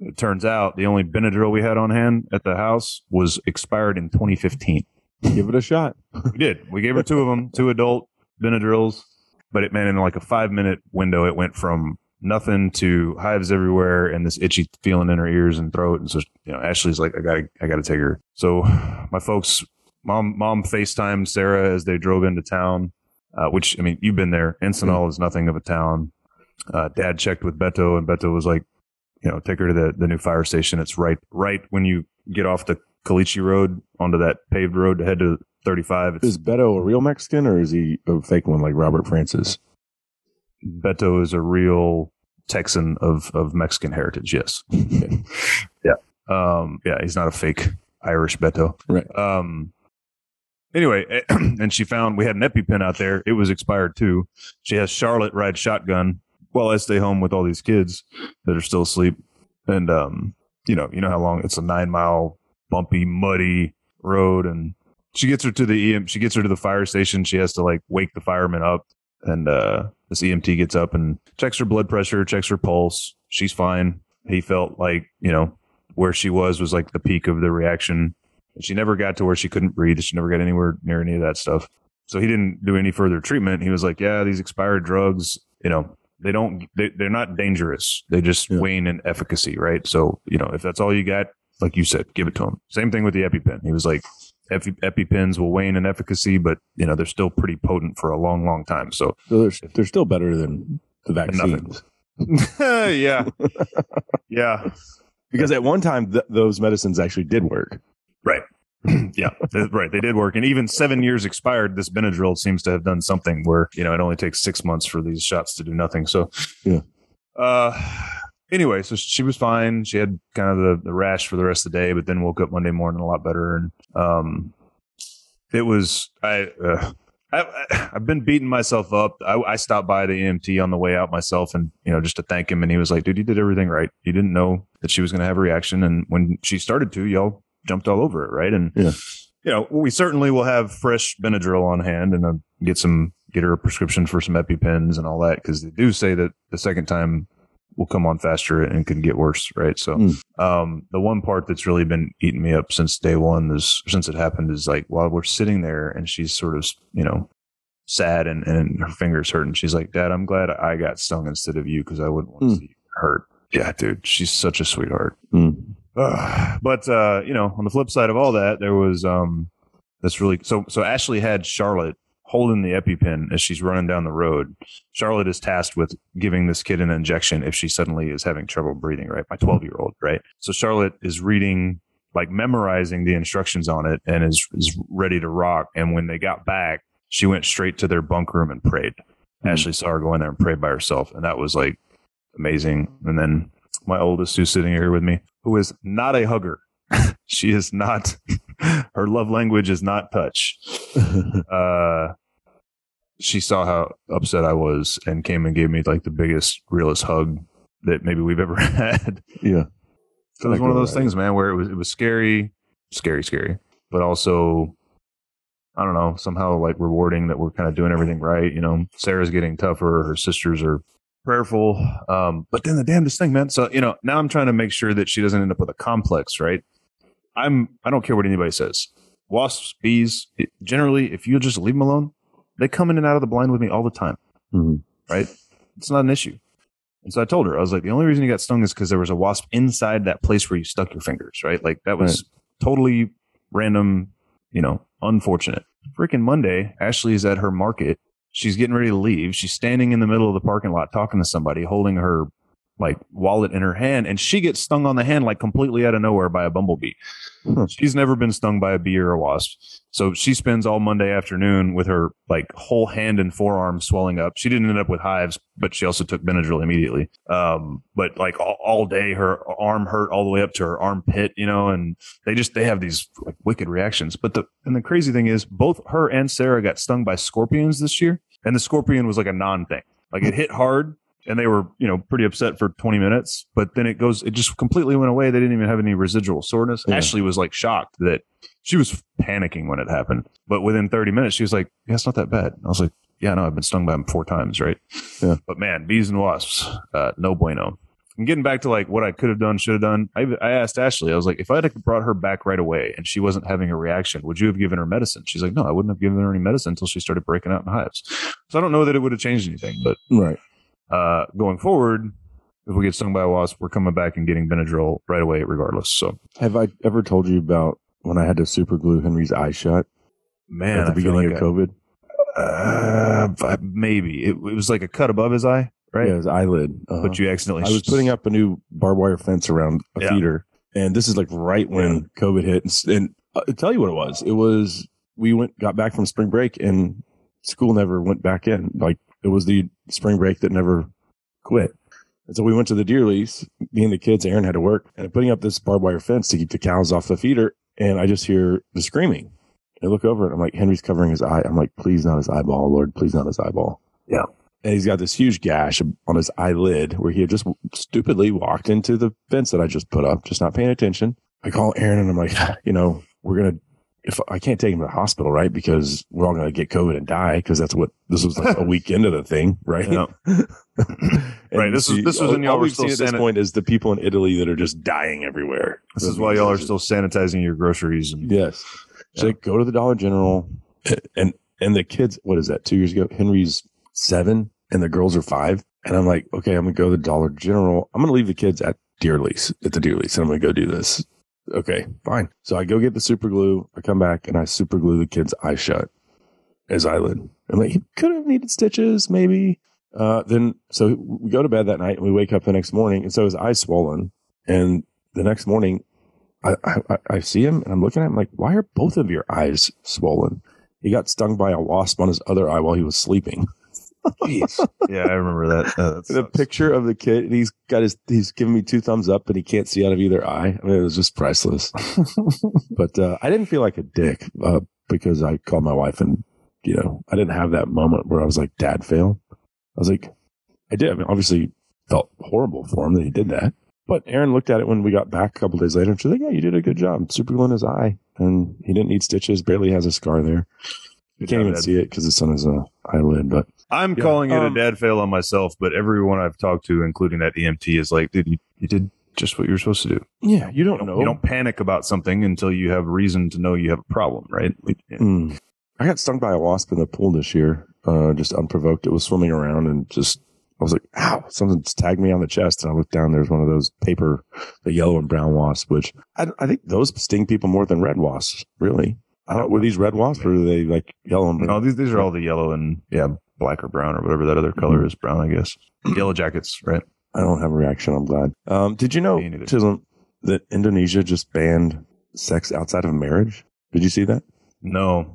Speaker 3: it turns out the only Benadryl we had on hand at the house was expired in 2015.
Speaker 2: Give it a shot.
Speaker 3: we did. We gave her two of them, two adult Benadryls. But it, man, in like a five minute window, it went from nothing to hives everywhere and this itchy feeling in her ears and throat. And so, you know, Ashley's like, I gotta, I gotta take her. So my folks, mom, mom FaceTimed Sarah as they drove into town, uh, which, I mean, you've been there. Encinal is nothing of a town. Uh, dad checked with Beto and Beto was like, you know, take her to the, the new fire station. It's right, right when you get off the Caliche Road onto that paved road to head to 35. It's,
Speaker 2: is Beto a real Mexican or is he a fake one like Robert Francis?
Speaker 3: Beto is a real Texan of of Mexican heritage. Yes. yeah. Um, yeah, he's not a fake Irish Beto.
Speaker 2: Right.
Speaker 3: Um, anyway, and she found we had an EpiPen out there. It was expired too. She has Charlotte ride shotgun while I stay home with all these kids that are still asleep. And, um, you know, you know how long it's a nine mile bumpy, muddy road. And she gets her to the EM, she gets her to the fire station. She has to like wake the firemen up. And, uh, this EMT gets up and checks her blood pressure, checks her pulse. She's fine. He felt like, you know, where she was was like the peak of the reaction. She never got to where she couldn't breathe. She never got anywhere near any of that stuff. So he didn't do any further treatment. He was like, yeah, these expired drugs, you know, they don't, they, they're not dangerous. They just
Speaker 2: Yeah.
Speaker 3: wane in efficacy, right? So, you know, if that's all you got, like you said, give it to him. Same thing with the EpiPen. He was like, Epi, EpiPens will wane in efficacy, but, you know, they're still pretty potent for a long, long time. So,
Speaker 2: So they're, they're still better than the vaccines.
Speaker 3: yeah. yeah.
Speaker 2: Because at one time, th- those medicines actually did work.
Speaker 3: Right. yeah, th- right. They did work, and even seven years expired. This Benadryl seems to have done something where you know it only takes six months for these shots to do nothing. So,
Speaker 2: Yeah.
Speaker 3: Uh, anyway, so she was fine. She had kind of the, the rash for the rest of the day, but then woke up Monday morning a lot better, and um, it was I. Uh, I, I- I've been beating myself up. I, I stopped by the EMT on the way out myself, and you know, just to thank him. And he was like, "Dude, you did everything right. You didn't know that she was going to have a reaction, and when she started to, y'all jumped all over it, right?" And
Speaker 2: Yeah.
Speaker 3: you know, we certainly will have fresh Benadryl on hand, and uh, get some get her a prescription for some EpiPens and all that, because they do say that the second time will come on faster and can get worse, right? So,
Speaker 2: Mm.
Speaker 3: um, the one part that's really been eating me up since day one is since it happened is like while we're sitting there and she's sort of you know sad and, and her fingers hurt and she's like dad i'm glad i got stung instead of you because i wouldn't want to
Speaker 2: Mm.
Speaker 3: see you hurt yeah dude she's such a sweetheart
Speaker 2: Mm.
Speaker 3: Ugh. but uh you know on the flip side of all that there was um that's really so so ashley had charlotte holding the epipen as she's running down the road. Charlotte is tasked with giving this kid an injection if she suddenly is having trouble breathing right? My 12 year old right? So charlotte is reading like memorizing the instructions on it and is is ready to rock. And when they got back she went straight to their bunk room and prayed.
Speaker 2: Hmm.
Speaker 3: ashley saw her go in there and pray by herself. And that was like amazing. And then my oldest who's sitting here with me who is not a hugger. She is not her love language is not touch. Uh she saw how upset i was and came and gave me like the biggest realest hug that maybe we've ever had.
Speaker 2: Yeah.
Speaker 3: so it was one of those things man where it was it was scary scary scary but also i don't know somehow like rewarding that we're kind of doing everything right you know? Sarah's getting tougher her sisters are prayerful um but then the damnedest thing man so you know now i'm trying to make sure that she doesn't end up with a complex right i'm i don't care what anybody says wasps bees it- generally if you just leave them alone they come in and out of the blind with me all the time
Speaker 2: Mhm.
Speaker 3: right? It's not an issue. And so I told her, I was like, the only reason you got stung is because there was a wasp inside that place where you stuck your fingers, right? Like that was totally random, you know, unfortunate. Freaking Monday, Ashley is at her market. She's getting ready to leave. She's standing in the middle of the parking lot talking to somebody, holding her like wallet in her hand, and she gets stung on the hand like completely out of nowhere by a bumblebee.
Speaker 2: Huh.
Speaker 3: She's never been stung by a bee or a wasp. So she spends all Monday afternoon with her like whole hand and forearm swelling up. She didn't end up with hives, but she also took Benadryl immediately. Um, but like all, all day, her arm hurt all the way up to her armpit, you know, and they just, they have these like wicked reactions. But the, and the crazy thing is both her and Sarah got stung by scorpions this year. And the scorpion was like a non thing. Like it hit hard and they were, you know, pretty upset for 20 minutes, but then it goes, it just completely went away. They didn't even have any residual soreness.
Speaker 2: Yeah.
Speaker 3: Ashley was like shocked that she was panicking when it happened, but within 30 minutes, she was like, yeah, it's not that bad. I was like, yeah, no, I've been stung by them four times, right?
Speaker 2: Yeah.
Speaker 3: But man, bees and wasps, uh, no bueno. And getting back to like what I could have done, should have done, I, I asked Ashley, I was like, if I had brought her back right away and she wasn't having a reaction, would you have given her medicine? She's like, no, I wouldn't have given her any medicine until she started breaking out in hives. So I don't know that it would have changed anything, but
Speaker 2: Right.
Speaker 3: Uh, going forward, if we get stung by a wasp, we're coming back and getting Benadryl right away, regardless. So,
Speaker 2: Have I ever told you about when I had to super glue Henry's eye shut
Speaker 3: man,
Speaker 2: at the
Speaker 3: I
Speaker 2: beginning
Speaker 3: like
Speaker 2: of COVID?
Speaker 3: Uh, maybe it, it was like a cut above his eye, right?
Speaker 2: Yeah, his eyelid. Uh-huh.
Speaker 3: But you accidentally.
Speaker 2: I was putting up a new barbed wire fence around a
Speaker 3: Yeah.
Speaker 2: feeder, and this is like right when COVID hit. And, and uh, I'll tell you what it was. It was we went got back from spring break, and school never went back in. Like it was the spring break that never quit. And so we went to the deer lease. Me and the kids, Aaron had to work and putting up this barbed wire fence to keep the cows off the feeder. And I just hear the screaming. I look over and I'm like, Henry's covering his eye. I'm like, please not his eyeball, Lord, please not his eyeball.
Speaker 3: Yeah.
Speaker 2: And he's got this huge gash on his eyelid where he had just stupidly walked into the fence that I just put up, just not paying attention. I call Aaron and I'm like, you know, we're going to, if I can't take him to the hospital, right? Because we're all going to get COVID and die because that's what this was like a week into the thing, right?
Speaker 3: Yeah. right. This is this was when y'all were still
Speaker 2: at this
Speaker 3: sanit-
Speaker 2: point is the people in Italy that are just dying everywhere.
Speaker 3: This is why y'all are still sanitizing your groceries and
Speaker 2: Yes. So
Speaker 3: Yeah.
Speaker 2: they go to the Dollar General and and the kids, what is that, two years ago? Henry's seven and the girls are five. And I'm like, okay, I'm gonna go to the Dollar General. I'm gonna leave the kids at deer lease, at the deer lease, and I'm gonna go do this. Okay, fine. So I go get the super glue, I come back and I super glue the kid's eye shut. His eyelid. I'm like, he could have needed stitches, maybe. Uh, then so we go to bed that night and we wake up the next morning and so his eye's swollen. And the next morning I, I, I see him and I'm looking at him like, why are both of your eyes swollen? He got stung by a wasp on his other eye while he was sleeping.
Speaker 3: Jeez. yeah, I remember that. Uh,
Speaker 2: The picture of the kid, and he's got his, he's giving me two thumbs up, but he can't see out of either eye. I mean, it was just priceless. but uh, I didn't feel like a dick uh, because I called my wife and, you know, I didn't have that moment where I was like, dad fail. I was like, I did. I mean, obviously felt horrible for him that he did that. But Aaron looked at it when we got back a couple days later and she's like, yeah, you did a good job. Super glue in his eye. And he didn't need stitches, barely has a scar there. You can't even see it because it's on his uh, eyelid. But
Speaker 3: I'm
Speaker 2: Yeah.
Speaker 3: calling it
Speaker 2: Um,
Speaker 3: a dad fail on myself, but everyone I've talked to, including that EMT, is like, dude, you, you did just what you're supposed to do.
Speaker 2: yeah, you don't
Speaker 3: You don't,
Speaker 2: know.
Speaker 3: you don't panic about something until you have reason to know you have a problem, right? Yeah.
Speaker 2: Mm. I got stung by a wasp in the pool this year, uh, just unprovoked. It was swimming around and just, I was like, ow, something tagged me on the chest. And I looked down, there's one of those paper, the yellow and brown wasps, which I, I think those sting people more than red wasps, really. I don't, were these red wasps or are they like yellow and
Speaker 3: No,
Speaker 2: brown?
Speaker 3: these these are all the yellow and yeah, black or brown or whatever that other color is. Brown, I guess. Yellow jackets, right?
Speaker 2: I don't have a reaction. I'm glad. Um, did you know. Chisholm, that Indonesia just banned sex outside of marriage? Did you see that?
Speaker 3: No,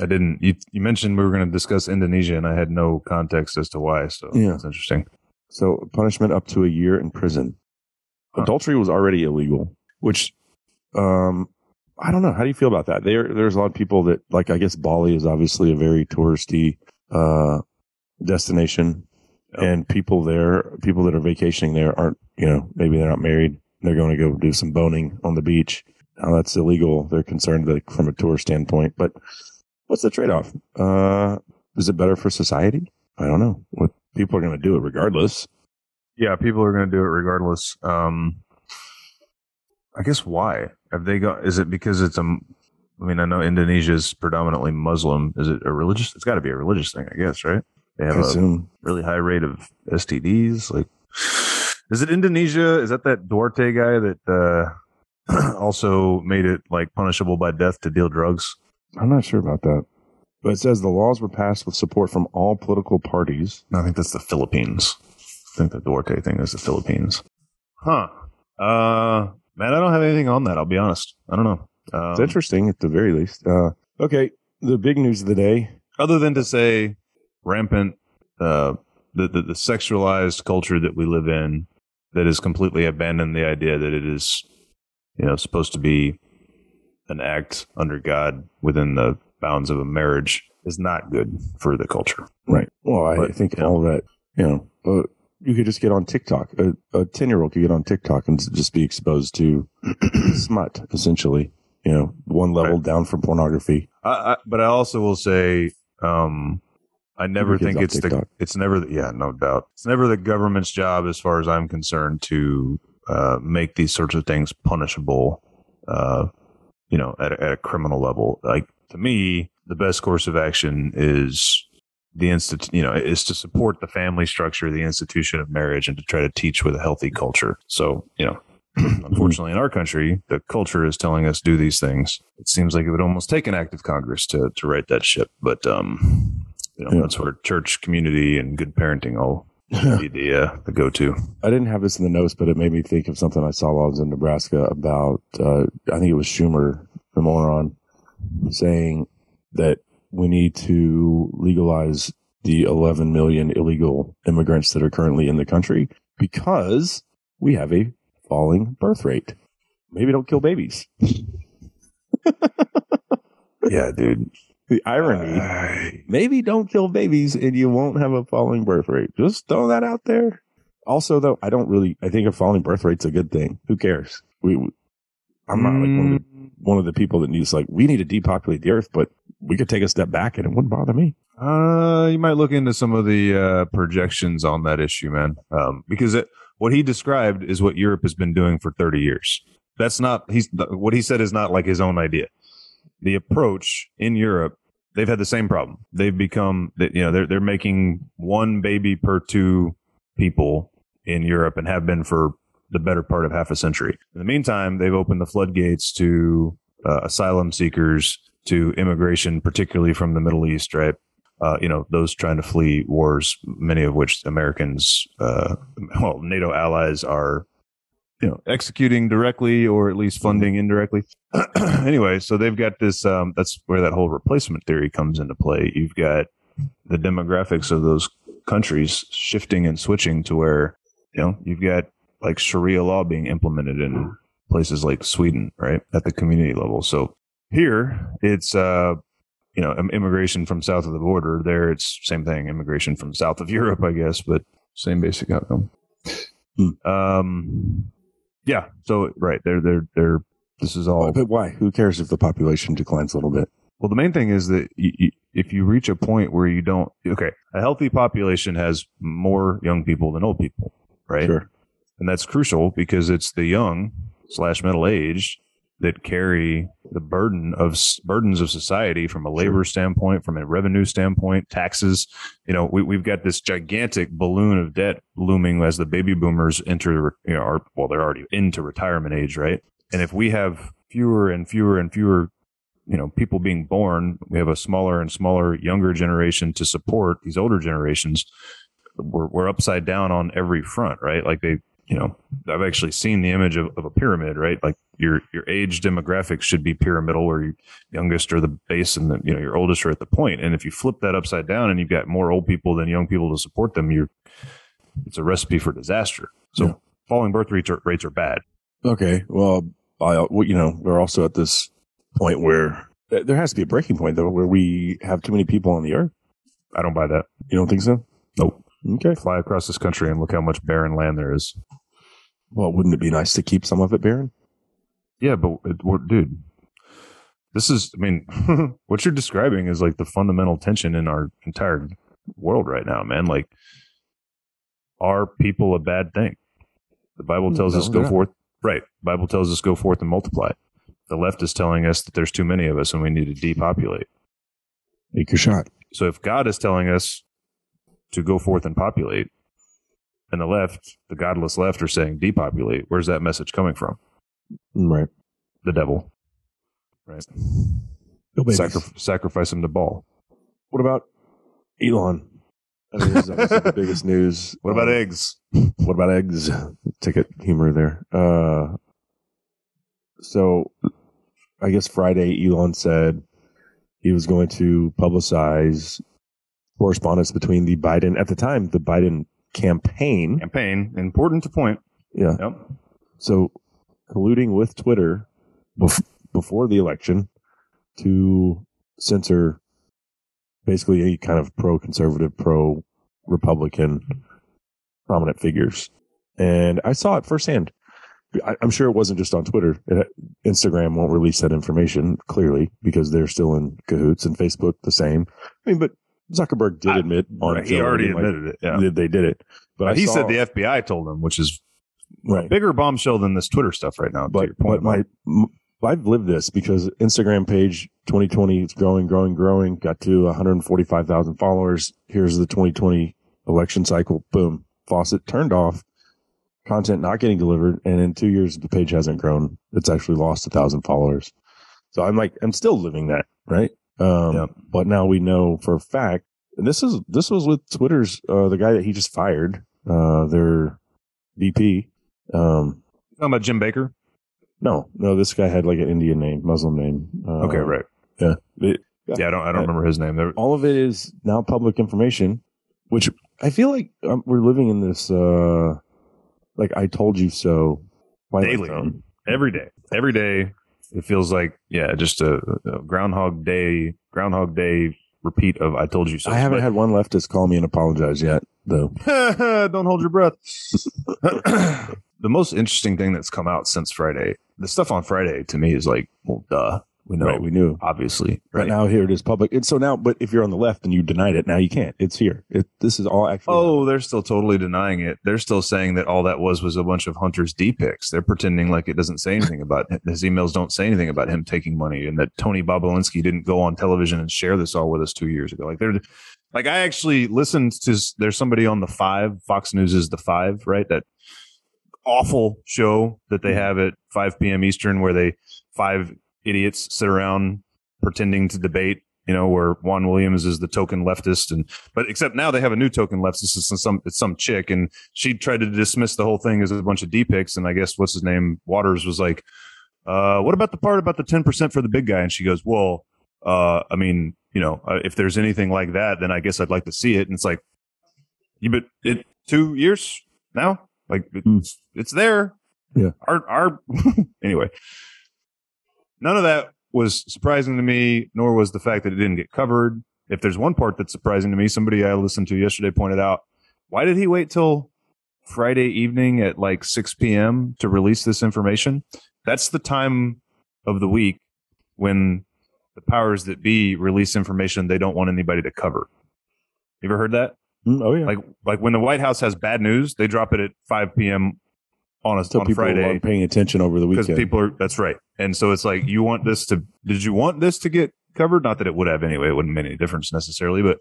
Speaker 3: I didn't. You you mentioned we were going to discuss Indonesia, and I had no context as to why. So
Speaker 2: Yeah.
Speaker 3: that's interesting.
Speaker 2: So punishment up to a year in prison.
Speaker 3: Huh.
Speaker 2: Adultery was already illegal, which um I don't know. How do you feel about that? There there's a lot of people that like I guess Bali is obviously a very touristy uh destination
Speaker 3: Yep.
Speaker 2: and people there people that are vacationing there aren't, you know, maybe they're not married. They're going to go do some boning on the beach. Now that's illegal. They're concerned like from a tour standpoint, but what's the trade-off? Uh is it better for society? I don't know. What people are going to do it regardless.
Speaker 3: Yeah, people are going to do it regardless. Um, I guess why have they got? Is it because it's a? I mean, I know Indonesia is predominantly Muslim. Is it a religious? It's got to be a religious thing, I guess, right? They have a really high rate of STDs. Like, is it Indonesia? Is that that Duarte guy that uh, also made it like punishable by death to deal drugs?
Speaker 2: I'm not sure about that. But it says the laws were passed with support from all political parties.
Speaker 3: I think that's the Philippines. I think the Duarte thing is the Philippines. Huh. Uh, man, I don't have anything on that. I'll be honest. I don't know. Um,
Speaker 2: It's interesting at the very least. Uh, okay. The big news of the day.
Speaker 3: other than to say rampant uh, the, the the sexualized culture that we live in that has completely abandoned the idea that it is you know supposed to be an act under God within the bounds of a marriage is not good for the culture.
Speaker 2: Right. Well, I
Speaker 3: But,
Speaker 2: think all that, you know, uh, you could just get on TikTok. A 10 year old could get on TikTok and just be exposed to smut, essentially. You know, one level
Speaker 3: Right.
Speaker 2: down from pornography.
Speaker 3: I, I, but I also will say, um, I never think it's the it's never the, yeah no doubt it's never the government's job as far as I'm concerned to uh, make these sorts of things punishable, uh, you know, at a, at a criminal level. Like to me, the best course of action is the institute, you know, is to support the family structure, the institution of marriage, and to try to teach with a healthy culture. So you know. Unfortunately, in our country, the culture is telling us do these things. It seems like it would almost take an act of Congress to to right that ship. But um, you know,
Speaker 2: Yeah.
Speaker 3: that's where church, community, and good parenting all be the uh, the go to.
Speaker 2: I didn't have this in the notes, but it made me think of something I saw while I was in Nebraska about, uh, I think it was Schumer, the moron, saying that we need to legalize the 11 million illegal immigrants that are currently in the country because we have a falling birth rate. Maybe don't kill babies.
Speaker 3: Yeah, dude.
Speaker 2: The irony, maybe don't kill babies and you won't have a falling birth rate. Just throw that out there. Also, though, I don't really, I think a falling birth rate's a good thing. Who cares? We, I'm not like mm, one of, the, people that needs like, we need to depopulate the earth, but we could take a step back and it wouldn't bother me.
Speaker 3: Uh, you might look into some of the uh, projections on that issue, man. Um, because it, what he described is what Europe has been doing for 30 years. That's not he's what he said is not like his own idea. The approach in Europe, they've had the same problem. They've become that you know they're they're making one baby per two people in Europe and have been for the better part of half a century. In the meantime, they've opened the floodgates to uh, asylum seekers, to immigration, particularly from the Middle East, right? uh, you know, those trying to flee wars, many of which Americans, uh, well, NATO allies are, you know, executing directly or at least funding indirectly. anyway, so they've got this. Um, that's where that whole replacement theory comes into play. You've got the demographics of those countries shifting and switching to where, you know, you've got like Sharia law being implemented in places like Sweden, right, at the community level. So here it's uh you know immigration from south of the border there it's same thing immigration from south of europe i guess but same basic outcome
Speaker 2: Hmm.
Speaker 3: um yeah so right they're they're they're this is all
Speaker 2: But why? Who cares if the population declines a little bit?
Speaker 3: well the main thing is that if you reach a point where you don't okay a healthy population has more young people than old people right
Speaker 2: Sure.
Speaker 3: And that's crucial because it's the young slash middle aged that carry the burden of burdens of society from a labor standpoint, from a revenue standpoint, taxes. You know, we, we've got this gigantic balloon of debt looming as the baby boomers enter, you know, are, well, they're already into retirement age, right? And if we have fewer and fewer and fewer, you know, people being born, we have a smaller and smaller younger generation to support these older generations. We're, we're upside down on every front, right? Like they, you know, I've actually seen the image of, of a pyramid, right? Like your your age demographics should be pyramidal, where your youngest are the base and the you know your oldest are at the point. And if you flip that upside down and you've got more old people than young people to support them, you're it's a recipe for disaster. So
Speaker 2: Yeah.
Speaker 3: falling birth rates are, rates are bad.
Speaker 2: Okay. Well, I, well, you know, we're also at this point where uh, there has to be a breaking point though, where we have too many people on the earth.
Speaker 3: I don't buy that.
Speaker 2: You don't think so?
Speaker 3: Nope.
Speaker 2: Okay.
Speaker 3: Fly across this country and look how much barren land there is.
Speaker 2: Well, wouldn't it be nice to keep some of it barren?
Speaker 3: Yeah, but it, dude, this is, I mean, what you're describing is like the fundamental tension in our entire world right now, man. Like, are people a bad thing? The Bible mm, tells
Speaker 2: No,
Speaker 3: us go forth. Right. Bible tells us go forth and multiply. The left is telling us that there's too many of us and we need to depopulate.
Speaker 2: Take your shot.
Speaker 3: So if God is telling us to go forth and populate, and the left, the godless left, are saying depopulate, where's that message coming from?
Speaker 2: Right.
Speaker 3: The devil. Right. Sacri- sacrifice him to Baal.
Speaker 2: What about Elon? I mean, this is obviously the biggest news.
Speaker 3: What about
Speaker 2: Um,
Speaker 3: eggs?
Speaker 2: What about eggs? Ticket humor there. Uh, so I guess Friday, Elon said he was going to publicize correspondence between the Biden, at the time, the Biden campaign.
Speaker 3: Campaign, important to point.
Speaker 2: Yeah.
Speaker 3: Yep.
Speaker 2: So colluding with Twitter bef- before the election to censor basically any kind of pro conservative, pro Republican prominent figures. And I saw it firsthand. I, I'm sure it wasn't just on Twitter. Instagram won't release that information clearly because they're still in cahoots and Facebook the same. I mean, but Zuckerberg did
Speaker 3: I-
Speaker 2: admit on
Speaker 3: he already
Speaker 2: like,
Speaker 3: admitted it. Yeah.
Speaker 2: they did it. But I
Speaker 3: he
Speaker 2: saw-
Speaker 3: said the FBI told him, which is
Speaker 2: right.
Speaker 3: bigger bombshell than this Twitter stuff right now. to
Speaker 2: but
Speaker 3: your point
Speaker 2: but my
Speaker 3: about-
Speaker 2: m- I've lived this because Instagram page 2020 is growing, growing, growing. Got to 145,000 followers. Here's the 2020 election cycle. Boom, faucet turned off. Content not getting delivered, and in two years the page hasn't grown. It's actually lost a thousand followers. So I'm like, I'm still living that, right? Um,
Speaker 3: Yep.
Speaker 2: But now we know for a fact. And this is this was with Twitter's uh, the guy that he just fired, uh, their VP. Um,
Speaker 3: talking about Jim Baker.
Speaker 2: no, no, this guy had like an Indian name, Muslim name. Uh,
Speaker 3: Okay, right.
Speaker 2: Yeah. It- Yeah.
Speaker 3: Yeah, I don't I don't remember his name. There,
Speaker 2: all of it is now public information, which I feel like um, we're living in this, uh, like I told you so.
Speaker 3: Daily. every day, every day, it feels like yeah, just a, a Groundhog Day, Groundhog Day repeat of "I told you so."
Speaker 2: I haven't
Speaker 3: But-
Speaker 2: had one leftist call me and apologize yet, though.
Speaker 3: Don't hold your breath. the most interesting thing that's come out since Friday, the stuff on Friday to me is like, well, duh, we know,
Speaker 2: Right, we knew.
Speaker 3: obviously,
Speaker 2: Right
Speaker 3: right?
Speaker 2: now, here it is public. And so now, but if you're on the left and you denied it, now you can't. It's here. It, this is all actually.
Speaker 3: Oh, they're still totally denying it. They're still saying that all that was was a bunch of Hunter's D pics. They're pretending like it doesn't say anything about his emails. Don't say anything about him taking money, and that Tony Bobulinski didn't go on television and share this all with us two years ago. Like they're like I actually listened to. There's somebody on the Five. Fox News is the Five, right? That awful show that they mm-hmm. have at 5 p.m. Eastern, where they five idiots sit around pretending to debate. You know, where Juan Williams is the token leftist, and but except now they have a new token leftist. It's some it's some chick, and she tried to dismiss the whole thing as a bunch of D pics. And I guess what's his name Watters was like, uh, "What about the part about the ten percent for the big guy?" And she goes, "Well, uh, I mean, you know, uh, if there's anything like that, then I guess I'd like to see it." And it's like, you but it two years now, like it's, it's there.
Speaker 2: Yeah.
Speaker 3: Our our anyway, none of that was surprising to me, nor was the fact that it didn't get covered. If there's one part that's surprising to me, somebody I listened to yesterday pointed out, why did he wait till Friday evening at like 6 p.m. to release this information? That's the time of the week when the powers that be release information they don't want anybody to cover. You ever heard that?
Speaker 2: Mm, oh yeah.
Speaker 3: Like like when the White House has bad news, they drop it at 5 p.m. on a
Speaker 2: so
Speaker 3: on
Speaker 2: people
Speaker 3: Friday
Speaker 2: are paying attention over the weekend.
Speaker 3: because people are that's right. And so it's like you want this to did you want this to get covered? Not that it would have anyway. It wouldn't make any difference necessarily but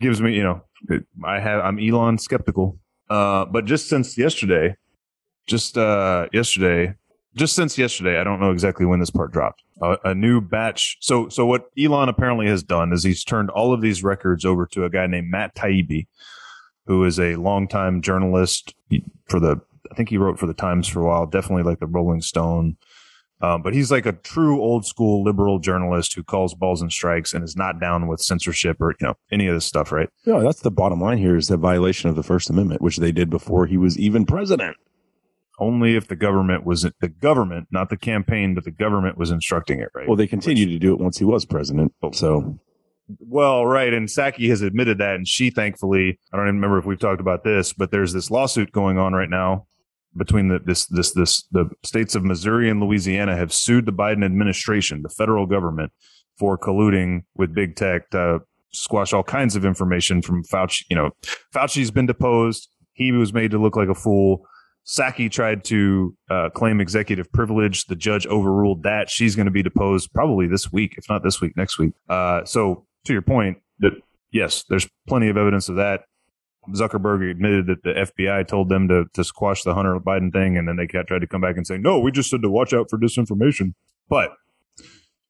Speaker 3: gives me you know it, i have i'm elon skeptical. Uh but just since yesterday just uh yesterday just since yesterday i don't know exactly when this part dropped. A, a new batch. So so what elon apparently has done is he's turned all of these records over to a guy named matt taibbi who is a longtime journalist for the I think he wrote for the Times for a while, definitely like the Rolling Stone. Um, but he's like a true old school liberal journalist who calls balls and strikes and is not down with censorship or you know any of this stuff, right?
Speaker 2: yeah, that's the bottom line here is the violation of the First Amendment, which they did before he was even president.
Speaker 3: Only if the government was the government, not the campaign, but the government was instructing it, right?
Speaker 2: Well, they continued to do it once he was president. So
Speaker 3: Well, right. And Psaki has admitted that. And she thankfully, I don't even remember if we've talked about this, but there's this lawsuit going on right now between the, this, this, this, the states of Missouri and Louisiana have sued the Biden administration, the federal government for colluding with big tech to squash all kinds of information from Fauci. You know, Fauci's been deposed. He was made to look like a fool. Psaki tried to uh, claim executive privilege. The judge overruled that. She's going to be deposed probably this week, if not this week, next week. Uh, so, to your point, that yes, there's plenty of evidence of that. Zuckerberg admitted that the FBI told them to to squash the Hunter Biden thing, and then they tried to come back and say, "No, we just said to watch out for disinformation." But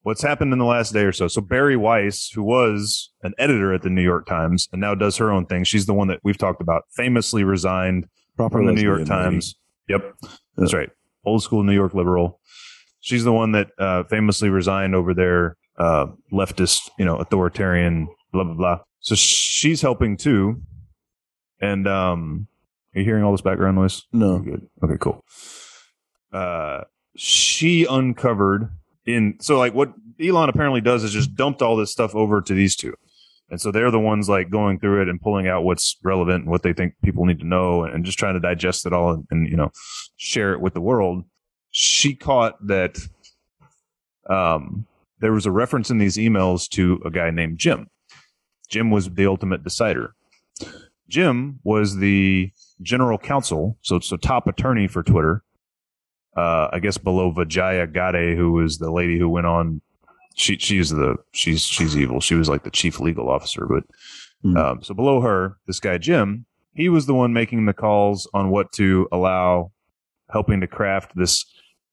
Speaker 3: what's happened in the last day or so? So Bari Weiss, who was an editor at the New York Times and now does her own thing, she's the one that we've talked about, famously resigned
Speaker 2: proper
Speaker 3: from the New York
Speaker 2: lady.
Speaker 3: Times. Yep, that's right. Old school New York liberal. She's the one that uh, famously resigned over their uh, leftist, you know, authoritarian, blah blah blah. So she's helping too. And um, are you hearing all this background noise?
Speaker 2: No.
Speaker 3: Good. Okay, cool. Uh, she uncovered in so like what Elon apparently does is just dumped all this stuff over to these two. And so they're the ones like going through it and pulling out what's relevant and what they think people need to know and just trying to digest it all and, and you know share it with the world. She caught that um, there was a reference in these emails to a guy named Jim. Jim was the ultimate decider. Jim was the general counsel, so so top attorney for Twitter. Uh, I guess below Vijaya Gade, who was the lady who went on. She she's the she's she's evil. She was like the chief legal officer, but
Speaker 2: Hmm.
Speaker 3: um, so below her, this guy Jim, he was the one making the calls on what to allow, helping to craft this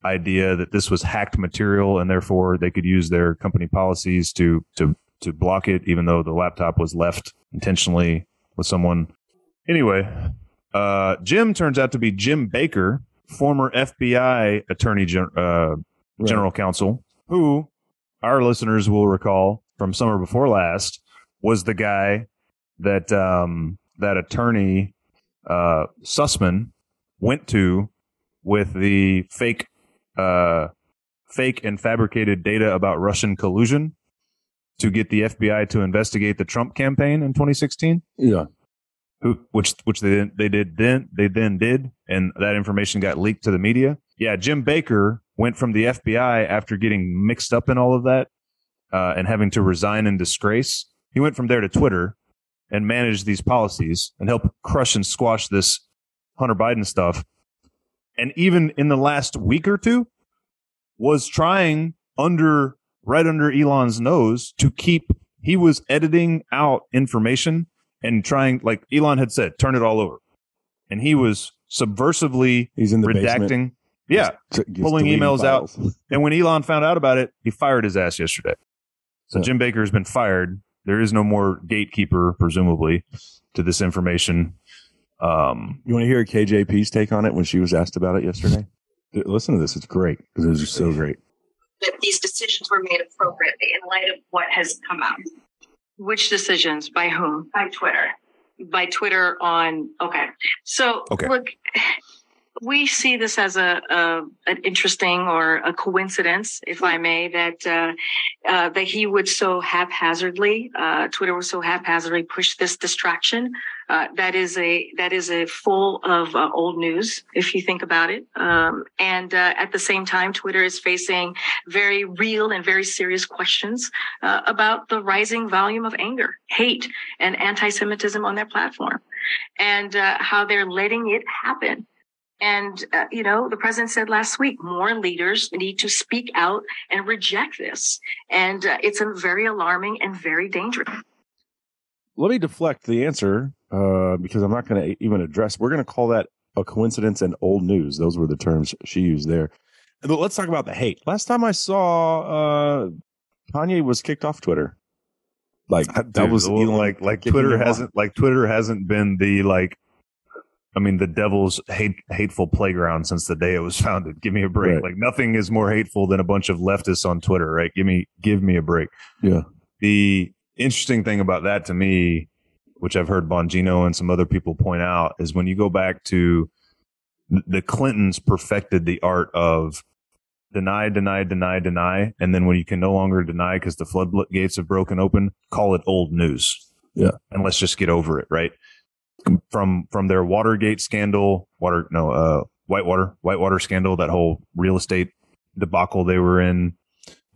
Speaker 3: idea that this was hacked material and therefore they could use their company policies to to to block it, even though the laptop was left intentionally with someone. Anyway, uh, Jim turns out to be Jim Baker, former FBI attorney gen- uh,
Speaker 2: Right.
Speaker 3: general counsel, who our listeners will recall from summer before last was the guy that um, that attorney uh, Sussmann went to with the fake uh, fake and fabricated data about Russian collusion to get the FBI to investigate the Trump campaign in 2016.
Speaker 2: Yeah.
Speaker 3: Who, which which they they did then they then did, and that information got leaked to the media. Yeah, Jim Baker went from the FBI after getting mixed up in all of that uh, and having to resign in disgrace. He went from there to Twitter and managed these policies and helped crush and squash this Hunter Biden stuff. And even in the last week or two, was trying under right under Elon's nose to keep. He was editing out information and trying, like Elon had said, turn it all over. And he was subversively
Speaker 2: He's in the
Speaker 3: redacting.
Speaker 2: basement.
Speaker 3: Yeah.
Speaker 2: Just- just
Speaker 3: pulling
Speaker 2: deleting
Speaker 3: emails out. And when Elon found out about it, he fired his ass yesterday. So
Speaker 2: Yeah.
Speaker 3: Jim Baker has been fired. There is no more gatekeeper, presumably, to this information. Um,
Speaker 2: You want to hear KJP's take on it when she was asked about it yesterday? Listen to this. It's great. This is so great.
Speaker 4: that these decisions were made appropriately in light of what has come out
Speaker 5: Which decisions? By whom?
Speaker 4: by Twitter.
Speaker 5: By Twitter on. Okay. So
Speaker 3: Okay.
Speaker 5: look, we see this as a, a an interesting or a coincidence, if I may, that uh, uh, that he would so haphazardly, uh, Twitter was so haphazardly push this distraction. Uh, that is a that is a full of uh, old news, if you think about it. Um, and uh, at the same time, Twitter is facing very real and very serious questions uh, about the rising volume of anger, hate, and anti-Semitism on their platform, and uh, how they're letting it happen. And, uh, you know, the president said last week, more leaders need to speak out and reject this. And uh, it's a very alarming and very dangerous.
Speaker 2: Let me deflect the answer uh, because I'm not going to even address. We're going to call that a coincidence and old news. Those were the terms she used there. But let's talk about the hate. Last time I saw uh, Kanye was kicked off Twitter. Like that
Speaker 3: dude,
Speaker 2: was Elon
Speaker 3: like like Twitter hasn't like Twitter hasn't been the like I mean the devil's hate hateful playground since the day it was founded. Give me a break.
Speaker 2: Right.
Speaker 3: Like nothing is more hateful than a bunch of leftists on Twitter, right? Give me give me a break.
Speaker 2: Yeah.
Speaker 3: The interesting thing about that to me, which I've heard Bongino and some other people point out, is when you go back to the Clintons perfected the art of deny, deny, deny, deny. And then when you can no longer deny because the floodgates have broken open, call it old news.
Speaker 2: Yeah.
Speaker 3: And let's just get over it, right? From from their Watergate scandal, water no, uh Whitewater, Whitewater scandal, that whole real estate debacle they were in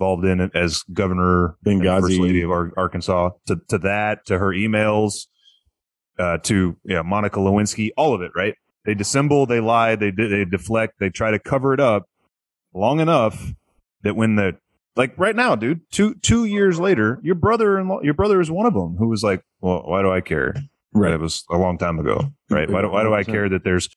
Speaker 3: involved in it as governor and
Speaker 2: Benghazi.
Speaker 3: first lady of Ar- Arkansas to, to that, to her emails, uh, to yeah, Monica Lewinsky, all of it, right? They dissemble, they lie, they they deflect, they try to cover it up long enough that when the like right now, dude, two two years later, your brother in law, your brother is one of them who was like, well, why do I care?
Speaker 2: Right.
Speaker 3: It was a long time ago, right? Why do, why do I care that there's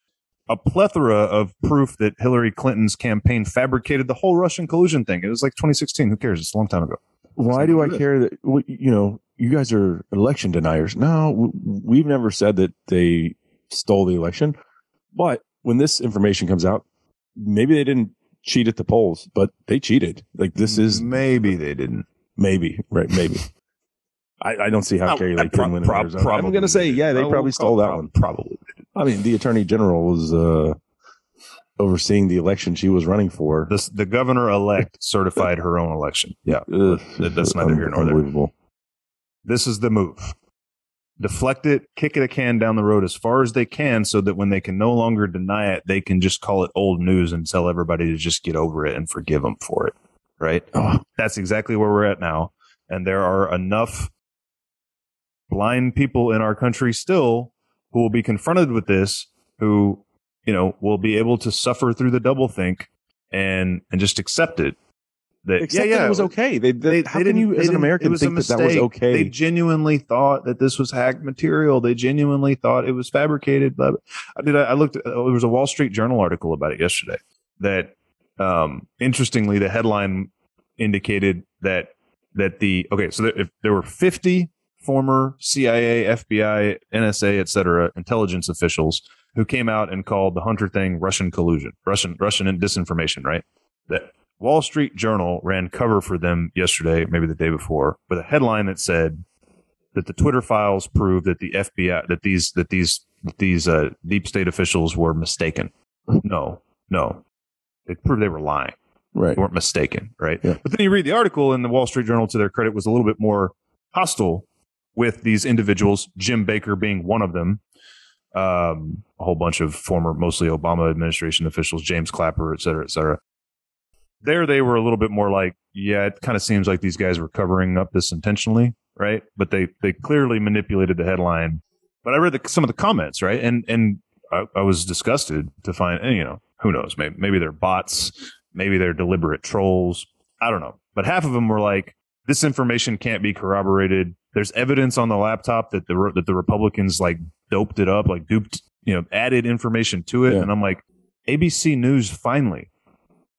Speaker 3: a plethora of proof that Hillary Clinton's campaign fabricated the whole Russian collusion thing? It was like 2016. Who cares? It's a long time ago.
Speaker 2: Why do I care that you know you guys are election deniers? No, we've never said that they stole the election. But when this information comes out, maybe they didn't cheat at the polls, but they cheated. Like this is
Speaker 3: maybe they didn't.
Speaker 2: maybe right, maybe. I, I don't see how
Speaker 3: Kari
Speaker 2: Lake can win. in
Speaker 3: pro-
Speaker 2: Arizona. I'm going to say, yeah, they probably stole that
Speaker 3: prob-
Speaker 2: one.
Speaker 3: Probably.
Speaker 2: I mean, the attorney general was uh, overseeing the election she was running for.
Speaker 3: The, the governor elect certified her own election. Yeah.
Speaker 2: Ugh,
Speaker 3: that's neither here nor there. This is the move. Deflect it, kick it a can down the road as far as they can so that when they can no longer deny it, they can just call it old news and tell everybody to just get over it and forgive them for it. Right?
Speaker 2: Oh,
Speaker 3: That's exactly where we're at now. And there are enough blind people in our country still who will be confronted with this, who, you know, will be able to suffer through the double think and and just accept it. That
Speaker 2: except
Speaker 3: yeah,
Speaker 2: that
Speaker 3: yeah,
Speaker 2: it was okay. They, they, how can you, as an American,
Speaker 3: was
Speaker 2: think
Speaker 3: a
Speaker 2: that that was okay?
Speaker 3: They genuinely thought that this was hacked material. They genuinely thought it was fabricated. Blah. I did. I looked. At, there was a Wall Street Journal article about it yesterday. That, um, interestingly, the headline indicated that that the okay. So there, if there were fifty former CIA, FBI, NSA, et cetera, intelligence officials who came out and called the Hunter thing Russian collusion, Russian Russian disinformation, right? That Wall Street Journal ran cover for them yesterday, maybe the day before, with a headline that said that the Twitter files prove that the FBI that these that these that these uh, deep state officials were mistaken. No, no, it proved they were lying.
Speaker 2: Right.
Speaker 3: They weren't mistaken, right?
Speaker 2: Yeah.
Speaker 3: But then you read the article, and the Wall Street Journal, to their credit, was a little bit more hostile with these individuals. Jim Baker being one of them. Um, a whole bunch of former, mostly Obama administration officials, James Clapper, et cetera, et cetera. There, they were a little bit more like, yeah, it kind of seems like these guys were covering up this intentionally, right? But they they clearly manipulated the headline. But I read the, some of the comments, right? And and I, I was disgusted to find, and, you know, who knows? Maybe maybe they're bots, maybe they're deliberate trolls. I don't know. But half of them were like, this information can't be corroborated. There's evidence on the laptop that the that the Republicans like doped it up, like duped, you know, added information to it.
Speaker 2: Yeah.
Speaker 3: And I'm like, ABC News finally,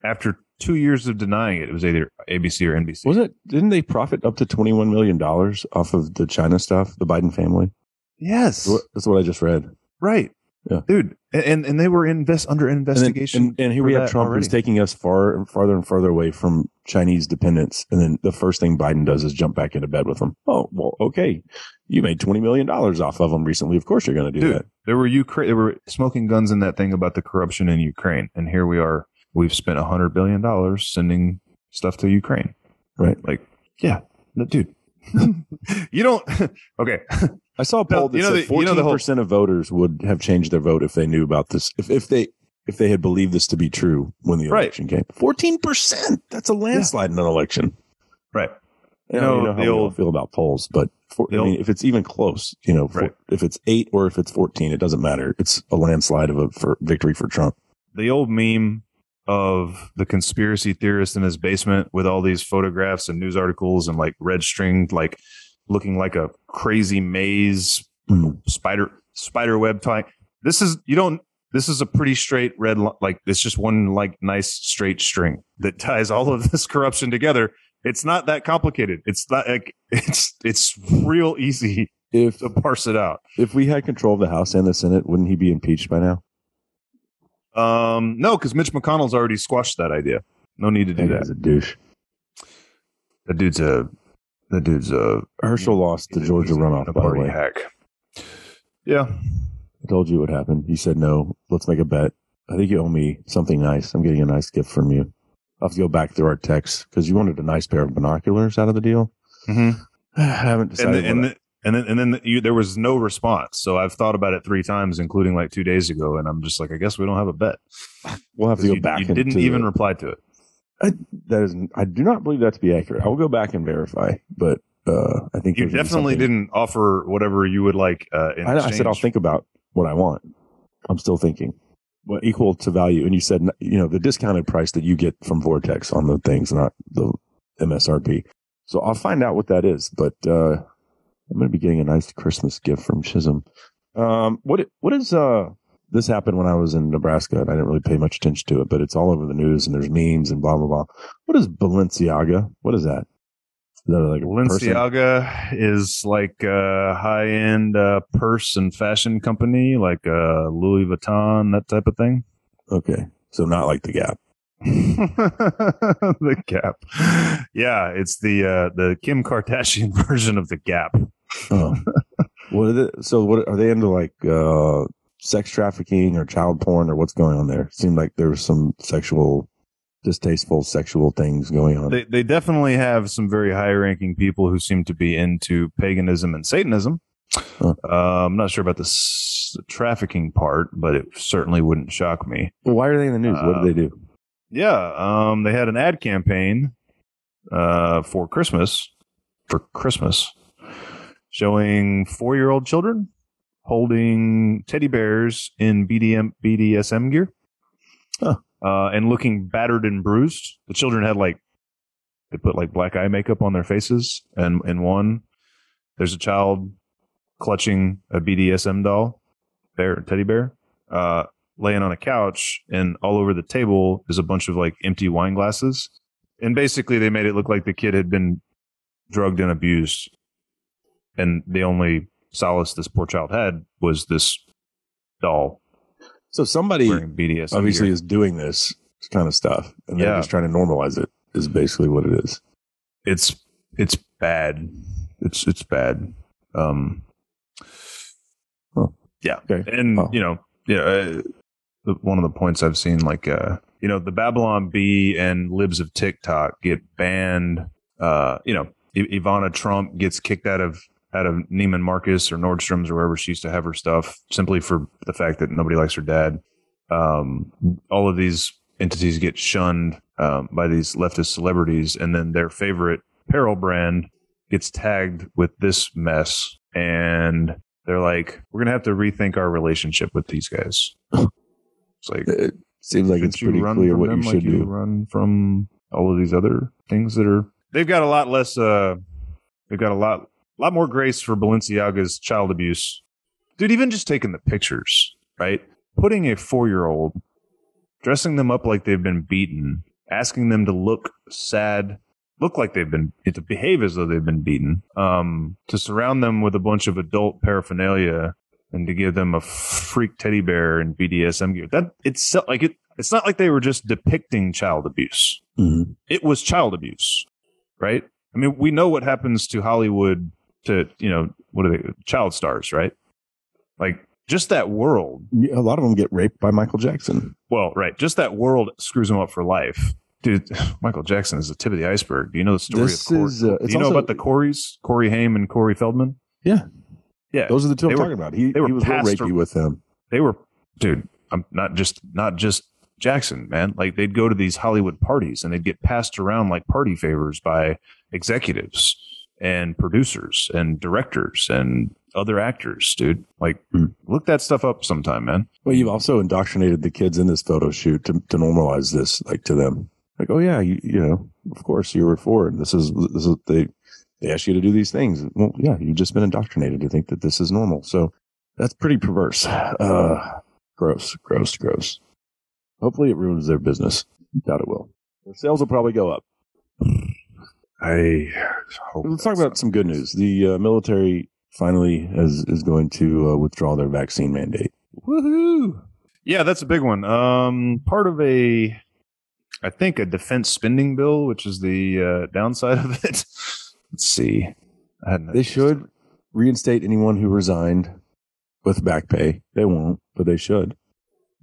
Speaker 3: after two years of denying it, it was either ABC or NBC.
Speaker 2: Was it? Didn't they profit up to twenty one million dollars off of the China stuff? The Biden family.
Speaker 3: Yes,
Speaker 2: That's what- I just read.
Speaker 3: right.
Speaker 2: Yeah.
Speaker 3: dude, and and they were invest under
Speaker 2: And, then-
Speaker 3: investigation.
Speaker 2: and, and here we have Trump who's taking us far and farther and farther away from Chinese dependence. And then the first thing Biden does is jump back into bed with them. Oh, well, okay. You made $20 million off of them recently. Of course you're going to do
Speaker 3: Dude,
Speaker 2: that.
Speaker 3: there were Ukraine, there were smoking guns in that thing about the corruption in Ukraine, and here we are. We've spent a hundred billion dollars sending stuff to Ukraine.
Speaker 2: Right.
Speaker 3: Like, yeah, no, dude. you don't. Okay.
Speaker 2: I saw a poll that
Speaker 3: you know
Speaker 2: said
Speaker 3: the- you know
Speaker 2: 14% of voters would have changed their vote if they knew about this. If, if they, if they had believed this to be true when the
Speaker 3: Right.
Speaker 2: election came. 14%. That's a landslide in an election.
Speaker 3: Right.
Speaker 2: You know, you know how
Speaker 3: the
Speaker 2: we all
Speaker 3: old-
Speaker 2: feel about polls, but for, I mean,
Speaker 3: old-
Speaker 2: if it's even close, you know, for,
Speaker 3: Right.
Speaker 2: if it's eight or if it's 14, it doesn't matter. It's a landslide of a for victory for Trump.
Speaker 3: The old meme of the conspiracy theorist in his basement with all these photographs and news articles and like red string, like looking like a crazy maze
Speaker 2: Mhm.
Speaker 3: spider spider web type. This is you don't. This is a pretty straight red. li- Like it's just one like nice straight string that ties all of this corruption together. It's not that complicated. It's not like it's it's real easy
Speaker 2: If
Speaker 3: to parse it out.
Speaker 2: if we had control of the House and the Senate, wouldn't he be impeached by now?
Speaker 3: Um, no, because Mitch McConnell's already squashed that idea. No need to do
Speaker 2: He's
Speaker 3: that.
Speaker 2: a douche.
Speaker 3: That dude's a that dude's a
Speaker 2: Herschel lost the Georgia runoff, by the way.
Speaker 3: hack. Yeah,
Speaker 2: I told you what happened. You said no. Let's make a bet. I think you owe me something nice. I'm getting a nice gift from you. I'll have to go back through our texts because you wanted a nice pair of binoculars out of the deal.
Speaker 3: mm-hmm.
Speaker 2: I haven't
Speaker 3: and
Speaker 2: decided.
Speaker 3: and,
Speaker 2: what
Speaker 3: then, and then and then you, there was no response. So I've thought about it three times, including like two days ago, and I'm just like, I guess we don't have a bet.
Speaker 2: We'll have to go
Speaker 3: you,
Speaker 2: back.
Speaker 3: you didn't even
Speaker 2: the-
Speaker 3: reply to it.
Speaker 2: that is. I do not believe that to be accurate. I will go back and verify, but uh, I think
Speaker 3: You
Speaker 2: there's gonna be
Speaker 3: definitely didn't offer whatever you would like. Uh, in
Speaker 2: I, I said I'll think about what I want. I'm still thinking. What equal to value? And you said you know the discounted price that you get from Vortex on the things, not the MSRP. So I'll find out what that is. But uh, I'm going to be getting a nice Christmas gift from Chisholm. Um, what what is uh this happened when I was in Nebraska and I didn't really pay much attention to it, but it's all over the news and there's memes and blah blah blah. What is Balenciaga? What is that? That like a person?
Speaker 3: Is like a high end uh, purse and fashion company, like uh, Louis Vuitton, that type of thing.
Speaker 2: Okay, so not like the Gap.
Speaker 3: the Gap, yeah, it's the uh, the Kim Kardashian version of the Gap.
Speaker 2: Oh. what they, so what are they into like uh sex trafficking or child porn or what's going on there? It Seemed like there was some sexual distasteful sexual things going on.
Speaker 3: They they definitely have some very high ranking people who seem to be into paganism and Satanism.
Speaker 2: Huh.
Speaker 3: Uh, I'm not sure about the s- trafficking part, but it certainly wouldn't shock me.
Speaker 2: Well, why are they in the news? what do they do?
Speaker 3: Yeah, um, they had an ad campaign uh, for Christmas, for Christmas, showing four-year-old children holding teddy bears in BDM BDSM gear,
Speaker 2: Huh.
Speaker 3: Uh, and looking battered and bruised. The children had like they put like black eye makeup on their faces, and in one, there's a child clutching a BDSM doll, bear teddy bear. Uh, laying on a couch and all over the table is a bunch of like empty wine glasses. And basically they made it look like the kid had been drugged and abused. And the only solace this poor child had was this doll
Speaker 2: So somebody
Speaker 3: BDSM.
Speaker 2: obviously is doing this kind of stuff, and they're
Speaker 3: Yeah.
Speaker 2: just trying to normalize it. Is basically what it is.
Speaker 3: it's it's bad. It's it's bad. Um,
Speaker 2: Oh.
Speaker 3: yeah,
Speaker 2: Okay.
Speaker 3: and
Speaker 2: Oh.
Speaker 3: you know, yeah. Uh, the, one of the points I've seen, like, uh, you know, the Babylon Bee and libs of TikTok get banned. Uh, you know, I- Ivanka Trump gets kicked out of out of Neiman Marcus or Nordstrom's or wherever she used to have her stuff simply for the fact that nobody likes her dad. Um, all of these entities get shunned um, by these leftist celebrities, and then their favorite apparel brand gets tagged with this mess, and they're like, "We're gonna have to rethink our relationship with these guys." It's like
Speaker 2: It seems like it's pretty clear what you
Speaker 3: like
Speaker 2: should do.
Speaker 3: run from all of these other things that are. They've got a lot less. Uh, they've got a lot, lot more grace for Balenciaga's child abuse, dude. Even just taking the pictures, right? Putting a four-year-old, dressing them up like they've been beaten, asking them to look sad, look like they've been to behave as though they've been beaten, um, to surround them with a bunch of adult paraphernalia and to give them a freak teddy bear and BDSM gear. That it's like it. It's not like they were just depicting child abuse.
Speaker 2: Mhm.
Speaker 3: It was child abuse, right? I mean, we know what happens to Hollywood to you know what are they child stars, right? Like just that world.
Speaker 2: Yeah, A lot of them get raped by Michael Jackson.
Speaker 3: Well, right, just that world screws them up for life. Dude, Michael Jackson is the tip of the iceberg. Do you know the story
Speaker 2: This
Speaker 3: of Corey?
Speaker 2: is, uh,
Speaker 3: Do you know
Speaker 2: also-
Speaker 3: about the Coreys, Corey Haim and Corey Feldman?
Speaker 2: Yeah.
Speaker 3: Yeah.
Speaker 2: Those are the two I'm
Speaker 3: were-
Speaker 2: talking about. He,
Speaker 3: they were
Speaker 2: he was real rapey with them.
Speaker 3: they were dude i'm not just not just jackson man like they'd go to these hollywood parties and they'd get passed around like party favors by executives and producers and directors and other actors dude like look that stuff up sometime man
Speaker 2: Well, you've also indoctrinated the kids in this photo shoot to, to normalize this, like to them. Like, oh yeah, you, you know, of course you were for. This is this is they they ask you to do these things. Well, yeah, you've just been indoctrinated to think that this is normal. So that's pretty perverse. Uh, gross, gross, gross. Hopefully, it ruins their business. Doubt it will. Their sales will probably go up.
Speaker 3: I hope
Speaker 2: Let's talk about some good news. The uh, military finally is is going to uh, withdraw their vaccine mandate.
Speaker 3: Woohoo! Yeah, that's a big one. Um, part of a, I think, a defense spending bill, which is the uh, downside of it. Let's see. I hadn't
Speaker 2: They should reinstate anyone who resigned with back pay. They won't, but they should.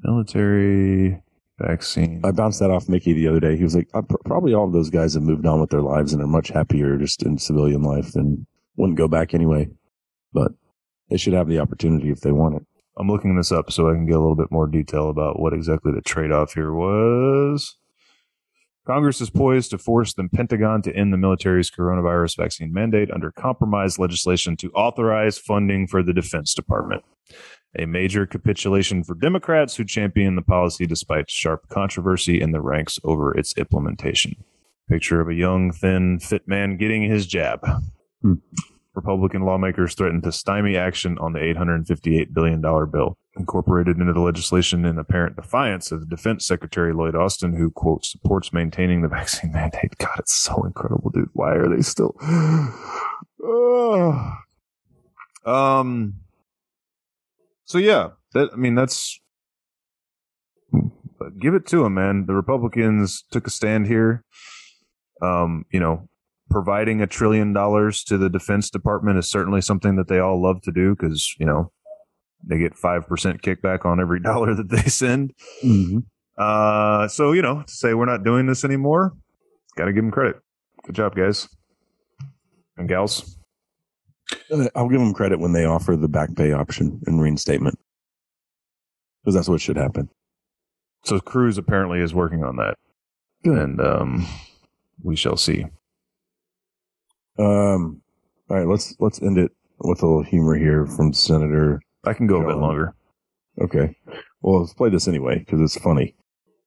Speaker 3: military vaccine.
Speaker 2: I bounced that off Mickey the other day. He was like, "Uh, probably all of those guys have moved on with their lives and are much happier just in civilian life and wouldn't go back anyway. But they should have the opportunity if they want it.
Speaker 3: I'm looking this up so I can get a little bit more detail about what exactly the trade off here was. Congress is poised to force the Pentagon to end the military's coronavirus vaccine mandate under compromise legislation to authorize funding for the Defense Department. A major capitulation for Democrats who champion the policy despite sharp controversy in the ranks over its implementation. Picture of a young, thin, fit man getting his jab.
Speaker 2: Hmm.
Speaker 3: Republican lawmakers threatened to stymie action on the $858 billion bill, incorporated into the legislation in apparent defiance of Defense Secretary Lloyd Austin, who, quote, supports maintaining the vaccine mandate. God, it's so incredible, dude. Why are they still. Ugh. um, so, yeah, that, I mean, that's. But give it to them, man. The Republicans took a stand here. Um, you know, providing a trillion dollars to the Defense Department is certainly something that they all love to do because you know they get five percent kickback on every dollar that they send.
Speaker 2: Mm-hmm.
Speaker 3: Uh, so you know, to say we're not doing this anymore, got to give them credit. Good job, guys and gals.
Speaker 2: Uh, I'll give them credit when they offer the back pay option and reinstatement because that's what should happen.
Speaker 3: So Cruz apparently is working on that,
Speaker 2: Good.
Speaker 3: and um, we shall see.
Speaker 2: Um, all right, let's let's end it with a little humor here from Senator.
Speaker 3: I can go a bit longer.
Speaker 2: Okay, well, let's play this anyway because it's funny,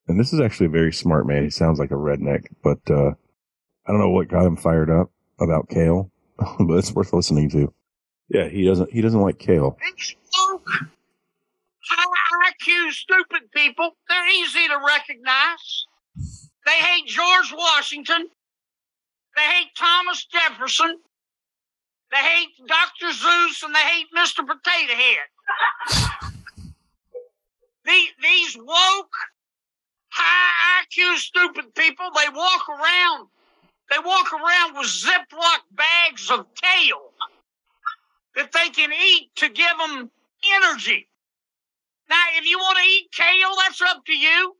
Speaker 2: and this is actually a very smart man. He sounds like a redneck, but uh, I don't know what got him fired up about kale, but it's worth listening to. Yeah, he doesn't he doesn't like kale.
Speaker 6: High IQ stupid people. They're easy to recognize. They hate George Washington. They hate Thomas Jefferson. They hate Dr. Seuss and they hate Mr. Potato Head. these woke, high IQ stupid people, they walk around, they walk around with Ziploc bags of kale that they can eat to give them energy. Now, if you want to eat kale, that's up to you.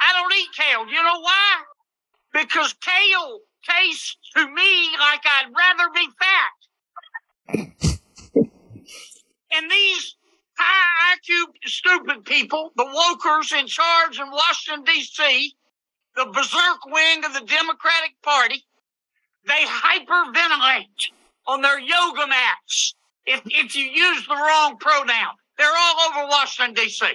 Speaker 6: I don't eat kale. You know why? Because kale tastes to me like I'd rather be fat. and these high IQ stupid people, the wokers in charge in Washington, D.C., the berserk wing of the Democratic Party, they hyperventilate on their yoga mats if, if you use the wrong pronoun. They're all over Washington, D.C.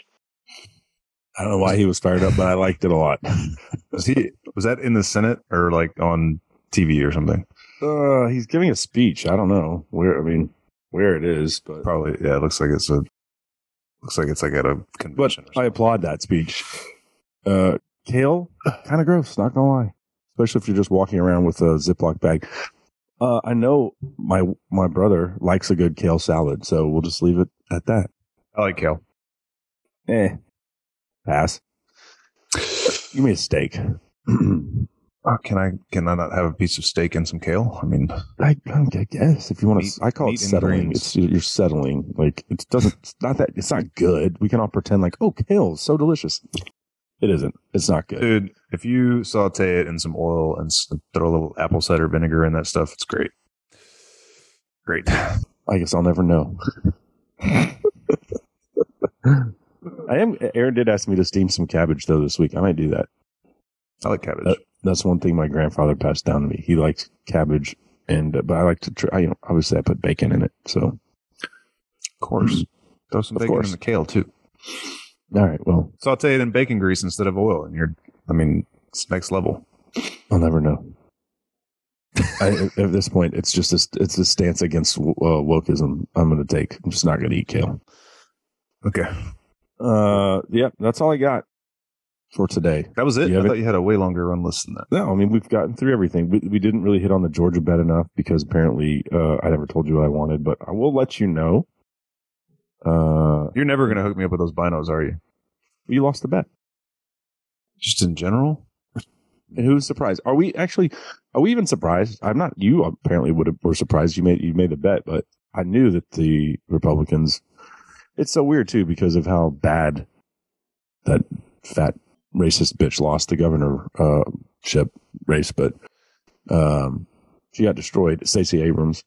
Speaker 2: I don't know why he was fired up, but I liked it a lot.
Speaker 3: Was he? Was that in the Senate or like on TV or something?
Speaker 2: Uh, he's giving a speech. I don't know where. I mean, where it is, but
Speaker 3: Probably. Yeah. It looks like it's a. Looks like it's like at a convention. or
Speaker 2: I applaud that speech. Uh, kale, kind of gross. Not gonna lie, especially if you're just walking around with a Ziploc bag. Uh, I know my my brother likes a good kale salad, so we'll just leave it at that.
Speaker 3: I like kale.
Speaker 2: Eh, pass. Give me a steak.
Speaker 3: Oh, can I? Can I not have a piece of steak and some kale? I mean,
Speaker 2: I, I guess if you want
Speaker 3: Meat-
Speaker 2: to, I call it settling. It's you're settling. Like it doesn't. It's not that. It's not good. We can all pretend like, oh, kale is so delicious. It isn't. It's not good.
Speaker 3: dude, if you saute it in some oil and throw a little apple cider vinegar in that stuff, it's great. Great.
Speaker 2: I guess I'll never know. I am. Aaron did ask me to steam some cabbage though this week. I might do that.
Speaker 3: I like cabbage.
Speaker 2: That's one thing my grandfather passed down to me. He likes cabbage, and uh, but I like to. Try, you know, obviously I put bacon in it. So
Speaker 3: of course. Throw some
Speaker 2: Of
Speaker 3: bacon
Speaker 2: course.
Speaker 3: in the kale too.
Speaker 2: All right. Well,
Speaker 3: Saute it in bacon grease instead of oil, and you're. I mean, it's next level.
Speaker 2: I'll never know. I, at this point, it's just a, it's a stance against uh, wokeism. I'm going to take. I'm just not going to eat kale.
Speaker 3: Okay,
Speaker 2: Uh, yeah, that's all I got for today.
Speaker 3: that was it. I thought you had a way longer run list than that.
Speaker 2: No, I mean we've gotten through everything. We, we didn't really hit on the Georgia bet enough because apparently uh, I never told you what I wanted, but I will let you know. Uh,
Speaker 3: You're never going to hook me up with those binos, are you?
Speaker 2: you lost the bet,
Speaker 3: Just in general.
Speaker 2: and who's surprised? Are we actually? Are we even surprised? I'm not. You apparently would have were surprised. You made you made the bet, but I knew that the Republicans. It's so weird too because of how bad that fat racist bitch lost the governor uh, ship race, but um, she got destroyed. Stacey Abrams.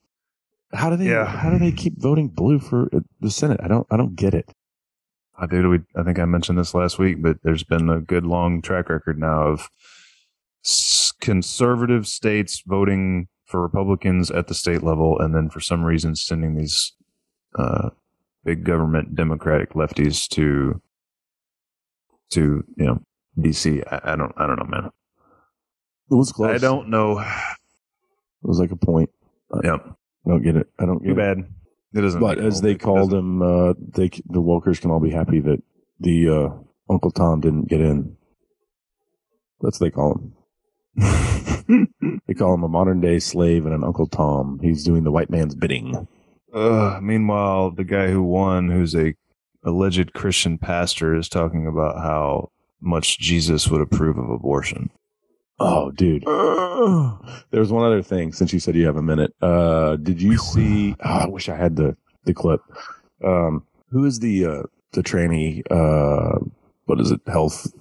Speaker 2: How do they?
Speaker 3: Yeah.
Speaker 2: How do they keep voting blue for uh, the Senate? I don't. I don't get it.
Speaker 3: I did. We, I think I mentioned this last week, but there's been a good long track record now of conservative states voting for Republicans at the state level, and then for some reason sending these uh, big government Democratic lefties to to you know DC. I, I don't. I don't know, man.
Speaker 2: It was close.
Speaker 3: I don't know.
Speaker 2: It was like a point.
Speaker 3: Yeah,
Speaker 2: I don't get it. I don't get
Speaker 3: too
Speaker 2: it.
Speaker 3: bad. It doesn't.
Speaker 2: But as they called him, uh, they the Walkers can all be happy that the uh, Uncle Tom didn't get in. That's what they call him. they call him a modern day slave and an Uncle Tom. He's doing the white man's bidding.
Speaker 3: Uh, meanwhile, the guy who won, who's a alleged Christian pastor, is talking about how much Jesus would approve of abortion.
Speaker 2: Oh, dude. There's one other thing. Since you said you have a minute, uh, did you see? Oh, I wish I had the the clip. Um, who is the uh, the tranny? Uh, what is it? Health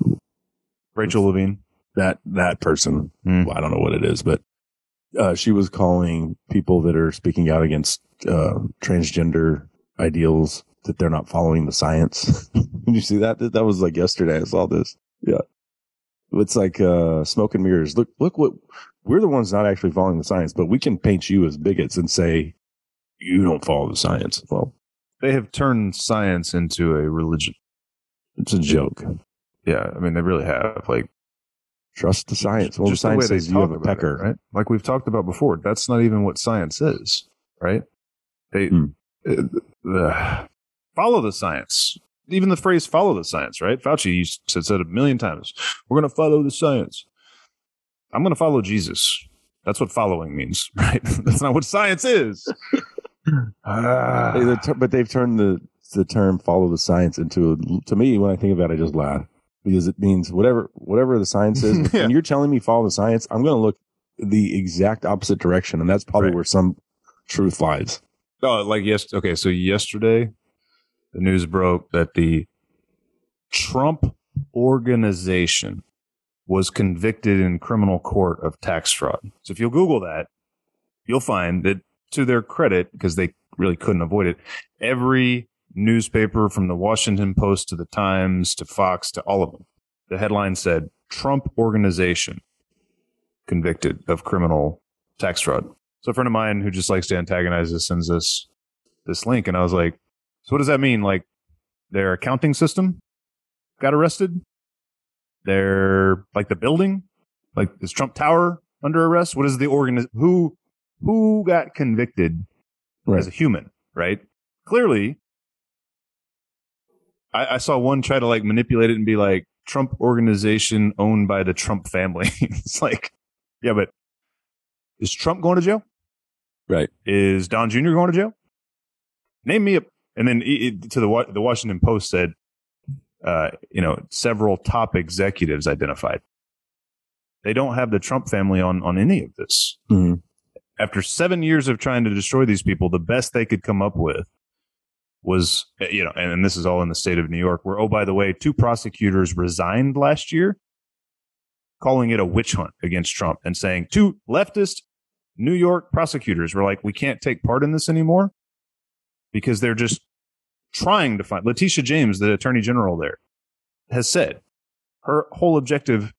Speaker 3: Rachel Levine.
Speaker 2: that that person.
Speaker 3: Hmm.
Speaker 2: Well, I don't know what it is, but uh, she was calling people that are speaking out against uh, transgender ideals that they're not following the science. Did you see that? That was like yesterday. I saw this. Yeah, it's like uh, smoke and mirrors. Look, look what we're the ones not actually following the science, but we can paint you as bigots and say you don't follow the science. Well,
Speaker 3: They have turned science into a religion.
Speaker 2: it's a joke.
Speaker 3: Yeah, I mean they really have. Like
Speaker 2: Trust the science. Well,
Speaker 3: just the
Speaker 2: science
Speaker 3: they
Speaker 2: says you have a
Speaker 3: about it,
Speaker 2: pecker.
Speaker 3: right? Like we've talked about before. That's not even what science is, right? They
Speaker 2: Hmm.
Speaker 3: uh, uh, follow the science. Even the phrase "follow the science," right? Fauci to said a million times, "We're going to follow the science." I'm going to follow Jesus. That's what following means, right? That's not what science is.
Speaker 2: Ter- but they've turned the the term "follow the science" into a, to me when I think about it, I just laugh. because it means whatever whatever the science is.
Speaker 3: Yeah.
Speaker 2: When you're telling me follow the science, I'm going to look the exact opposite direction, and that's probably
Speaker 3: Right.
Speaker 2: where some truth lies.
Speaker 3: Oh, like yes. Okay, so yesterday, the news broke that the Trump organization was convicted in criminal court of tax fraud. So if you'll Google that, you'll find that to their credit, because they really couldn't avoid it, every newspaper from the Washington Post to the Times to Fox to all of them, the headline said Trump organization convicted of criminal tax fraud. So a friend of mine who just likes to antagonize us sends us this link, and I was like, "So what does that mean? Like their accounting system got arrested? Their like the building, like is Trump Tower under arrest? What is the organ? Who who got convicted as a human? Right? Clearly, I, I saw one try to like manipulate it and be like Trump organization owned by the Trump family. it's like, yeah, but is Trump going to jail?
Speaker 2: Right.
Speaker 3: Is Don Jr. going to jail? Name me a. And then it, to the the Washington Post said, uh, you know, several top executives identified. They don't have the Trump family on on any of this.
Speaker 2: Mhm.
Speaker 3: After seven years of trying to destroy these people, the best they could come up with was, uh, you know, and, and this is all in the state of New York, where oh by the way, two prosecutors resigned last year, calling it a witch hunt against Trump and saying two leftist New York prosecutors were like, we can't take part in this anymore because they're just trying to find. Letitia James, the attorney general there, has said her whole objective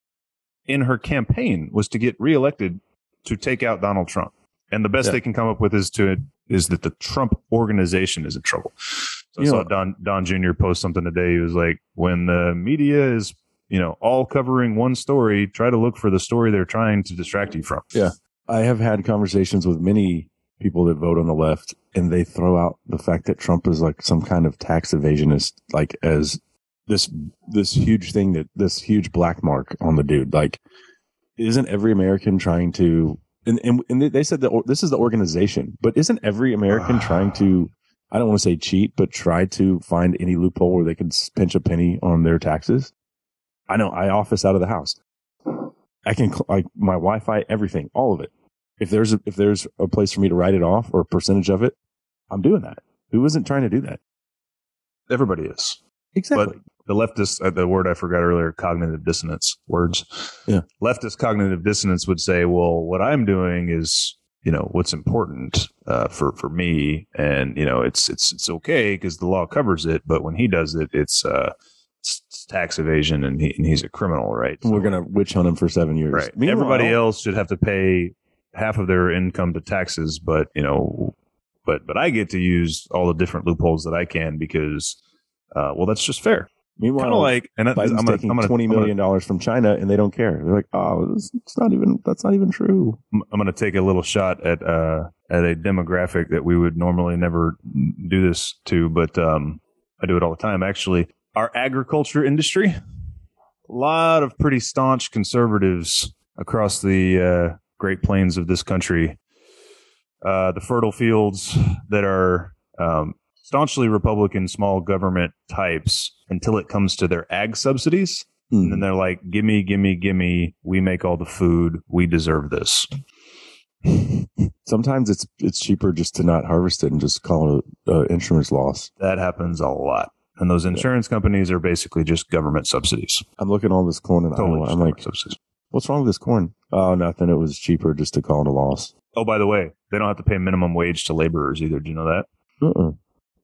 Speaker 3: in her campaign was to get reelected to take out Donald Trump. And the best
Speaker 2: Yeah.
Speaker 3: they can come up with is to is that the Trump organization is in trouble. So I saw
Speaker 2: know-
Speaker 3: Don Don Jr. post something today. He was like, when the media is you know all covering one story, try to look for the story they're trying to distract you from.
Speaker 2: Yeah. I have had conversations with many people that vote on the left, and they throw out the fact that Trump is like some kind of tax evasionist, like as this this huge thing that this huge black mark on the dude. Like, isn't every American trying to? And and, and they- said that this is the organization, but isn't every American ah. trying to? I don't want to say cheat, but try to find any loophole where they can pinch a penny on their taxes. I know I office out of the house. I can like my Wi-Fi, everything, all of it. If there's a, if there's a place for me to write it off or a percentage of it, I'm doing that. Who isn't trying to do that?
Speaker 3: Everybody is.
Speaker 2: Exactly.
Speaker 3: But the leftist, uh, the word I forgot earlier, cognitive dissonance words.
Speaker 2: Yeah.
Speaker 3: Leftist cognitive dissonance would say, well, what I'm doing is, you know, what's important uh, for for me, and you know, it's it's it's okay because the law covers it. But when he does it, it's uh, it's, tax evasion, and, he, and he's a criminal, right?
Speaker 2: And we're gonna witch hunt him for seven years.
Speaker 3: right.
Speaker 2: Meanwhile-
Speaker 3: Everybody else should have to pay half of their income to taxes, but you know, but but I get to use all the different loopholes that I can because, uh, well, that's just fair.
Speaker 2: Meanwhile,
Speaker 3: Kind of like, and I- gonna,
Speaker 2: taking
Speaker 3: I'm gonna,
Speaker 2: twenty million dollars from China, and they don't care. They're like, oh, it's, it's not even. That's not even true.
Speaker 3: I'm I'm going to take a little shot at uh, at a demographic that we would normally never do this to, but um, I do it all the time. Actually, our agriculture industry, a lot of pretty staunch conservatives across the uh, Great Plains of this country. Uh, the fertile fields that are um, staunchly Republican small government types until it comes to their ag subsidies. And then they're like, gimme, gimme, gimme. We make all the food. We deserve this.
Speaker 2: Sometimes it's it's cheaper just to not harvest it and just call it uh, insurance loss.
Speaker 3: That happens a lot. And those insurance companies are basically just government subsidies.
Speaker 2: I'm looking at all this corn in
Speaker 3: Totally
Speaker 2: Iowa. I'm like,
Speaker 3: subsidies.
Speaker 2: What's wrong with this corn? Oh, nothing. It was cheaper just to call it a loss.
Speaker 3: Oh, by the way, they don't have to pay minimum wage to laborers either. Do you know that?
Speaker 2: Uh-uh.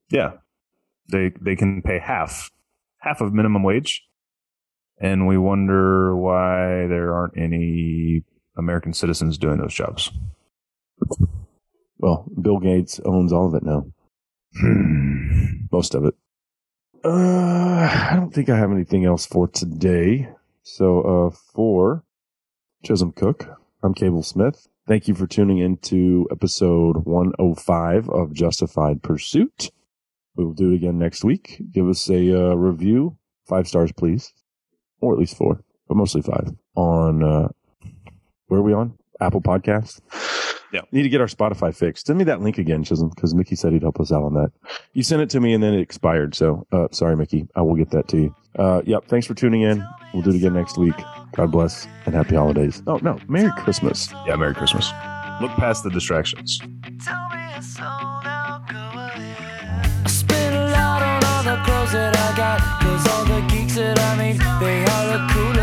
Speaker 3: Yeah. They they can pay half half of minimum wage. And we wonder why there aren't any American citizens doing those jobs.
Speaker 2: Well, Bill Gates owns all of it now. Most of it. Uh, I don't think I have anything else for today. So, uh, for Chisholm Cook, I'm Cable Smith. Thank you for tuning in to episode 105 of Justified Pursuit. We will do it again next week. Give us a uh, review, five stars, please, or at least four, but mostly five. On uh, where are we on? Apple Podcast.
Speaker 3: Yeah.
Speaker 2: Need to get our Spotify fixed. Send me that link again, Chisholm, because Mickey said he'd help us out on that. You sent it to me and then it expired. So, uh, sorry, Mickey. I will get that to you. Uh, yep. Thanks for tuning in. We'll do it again next week. God bless and happy holidays. Oh no, Merry Christmas.
Speaker 3: Yeah, Merry Christmas. Look past the distractions.
Speaker 1: I spend a lot on all the clothes that I got. Cause all the geeks that I meet, they all look cool.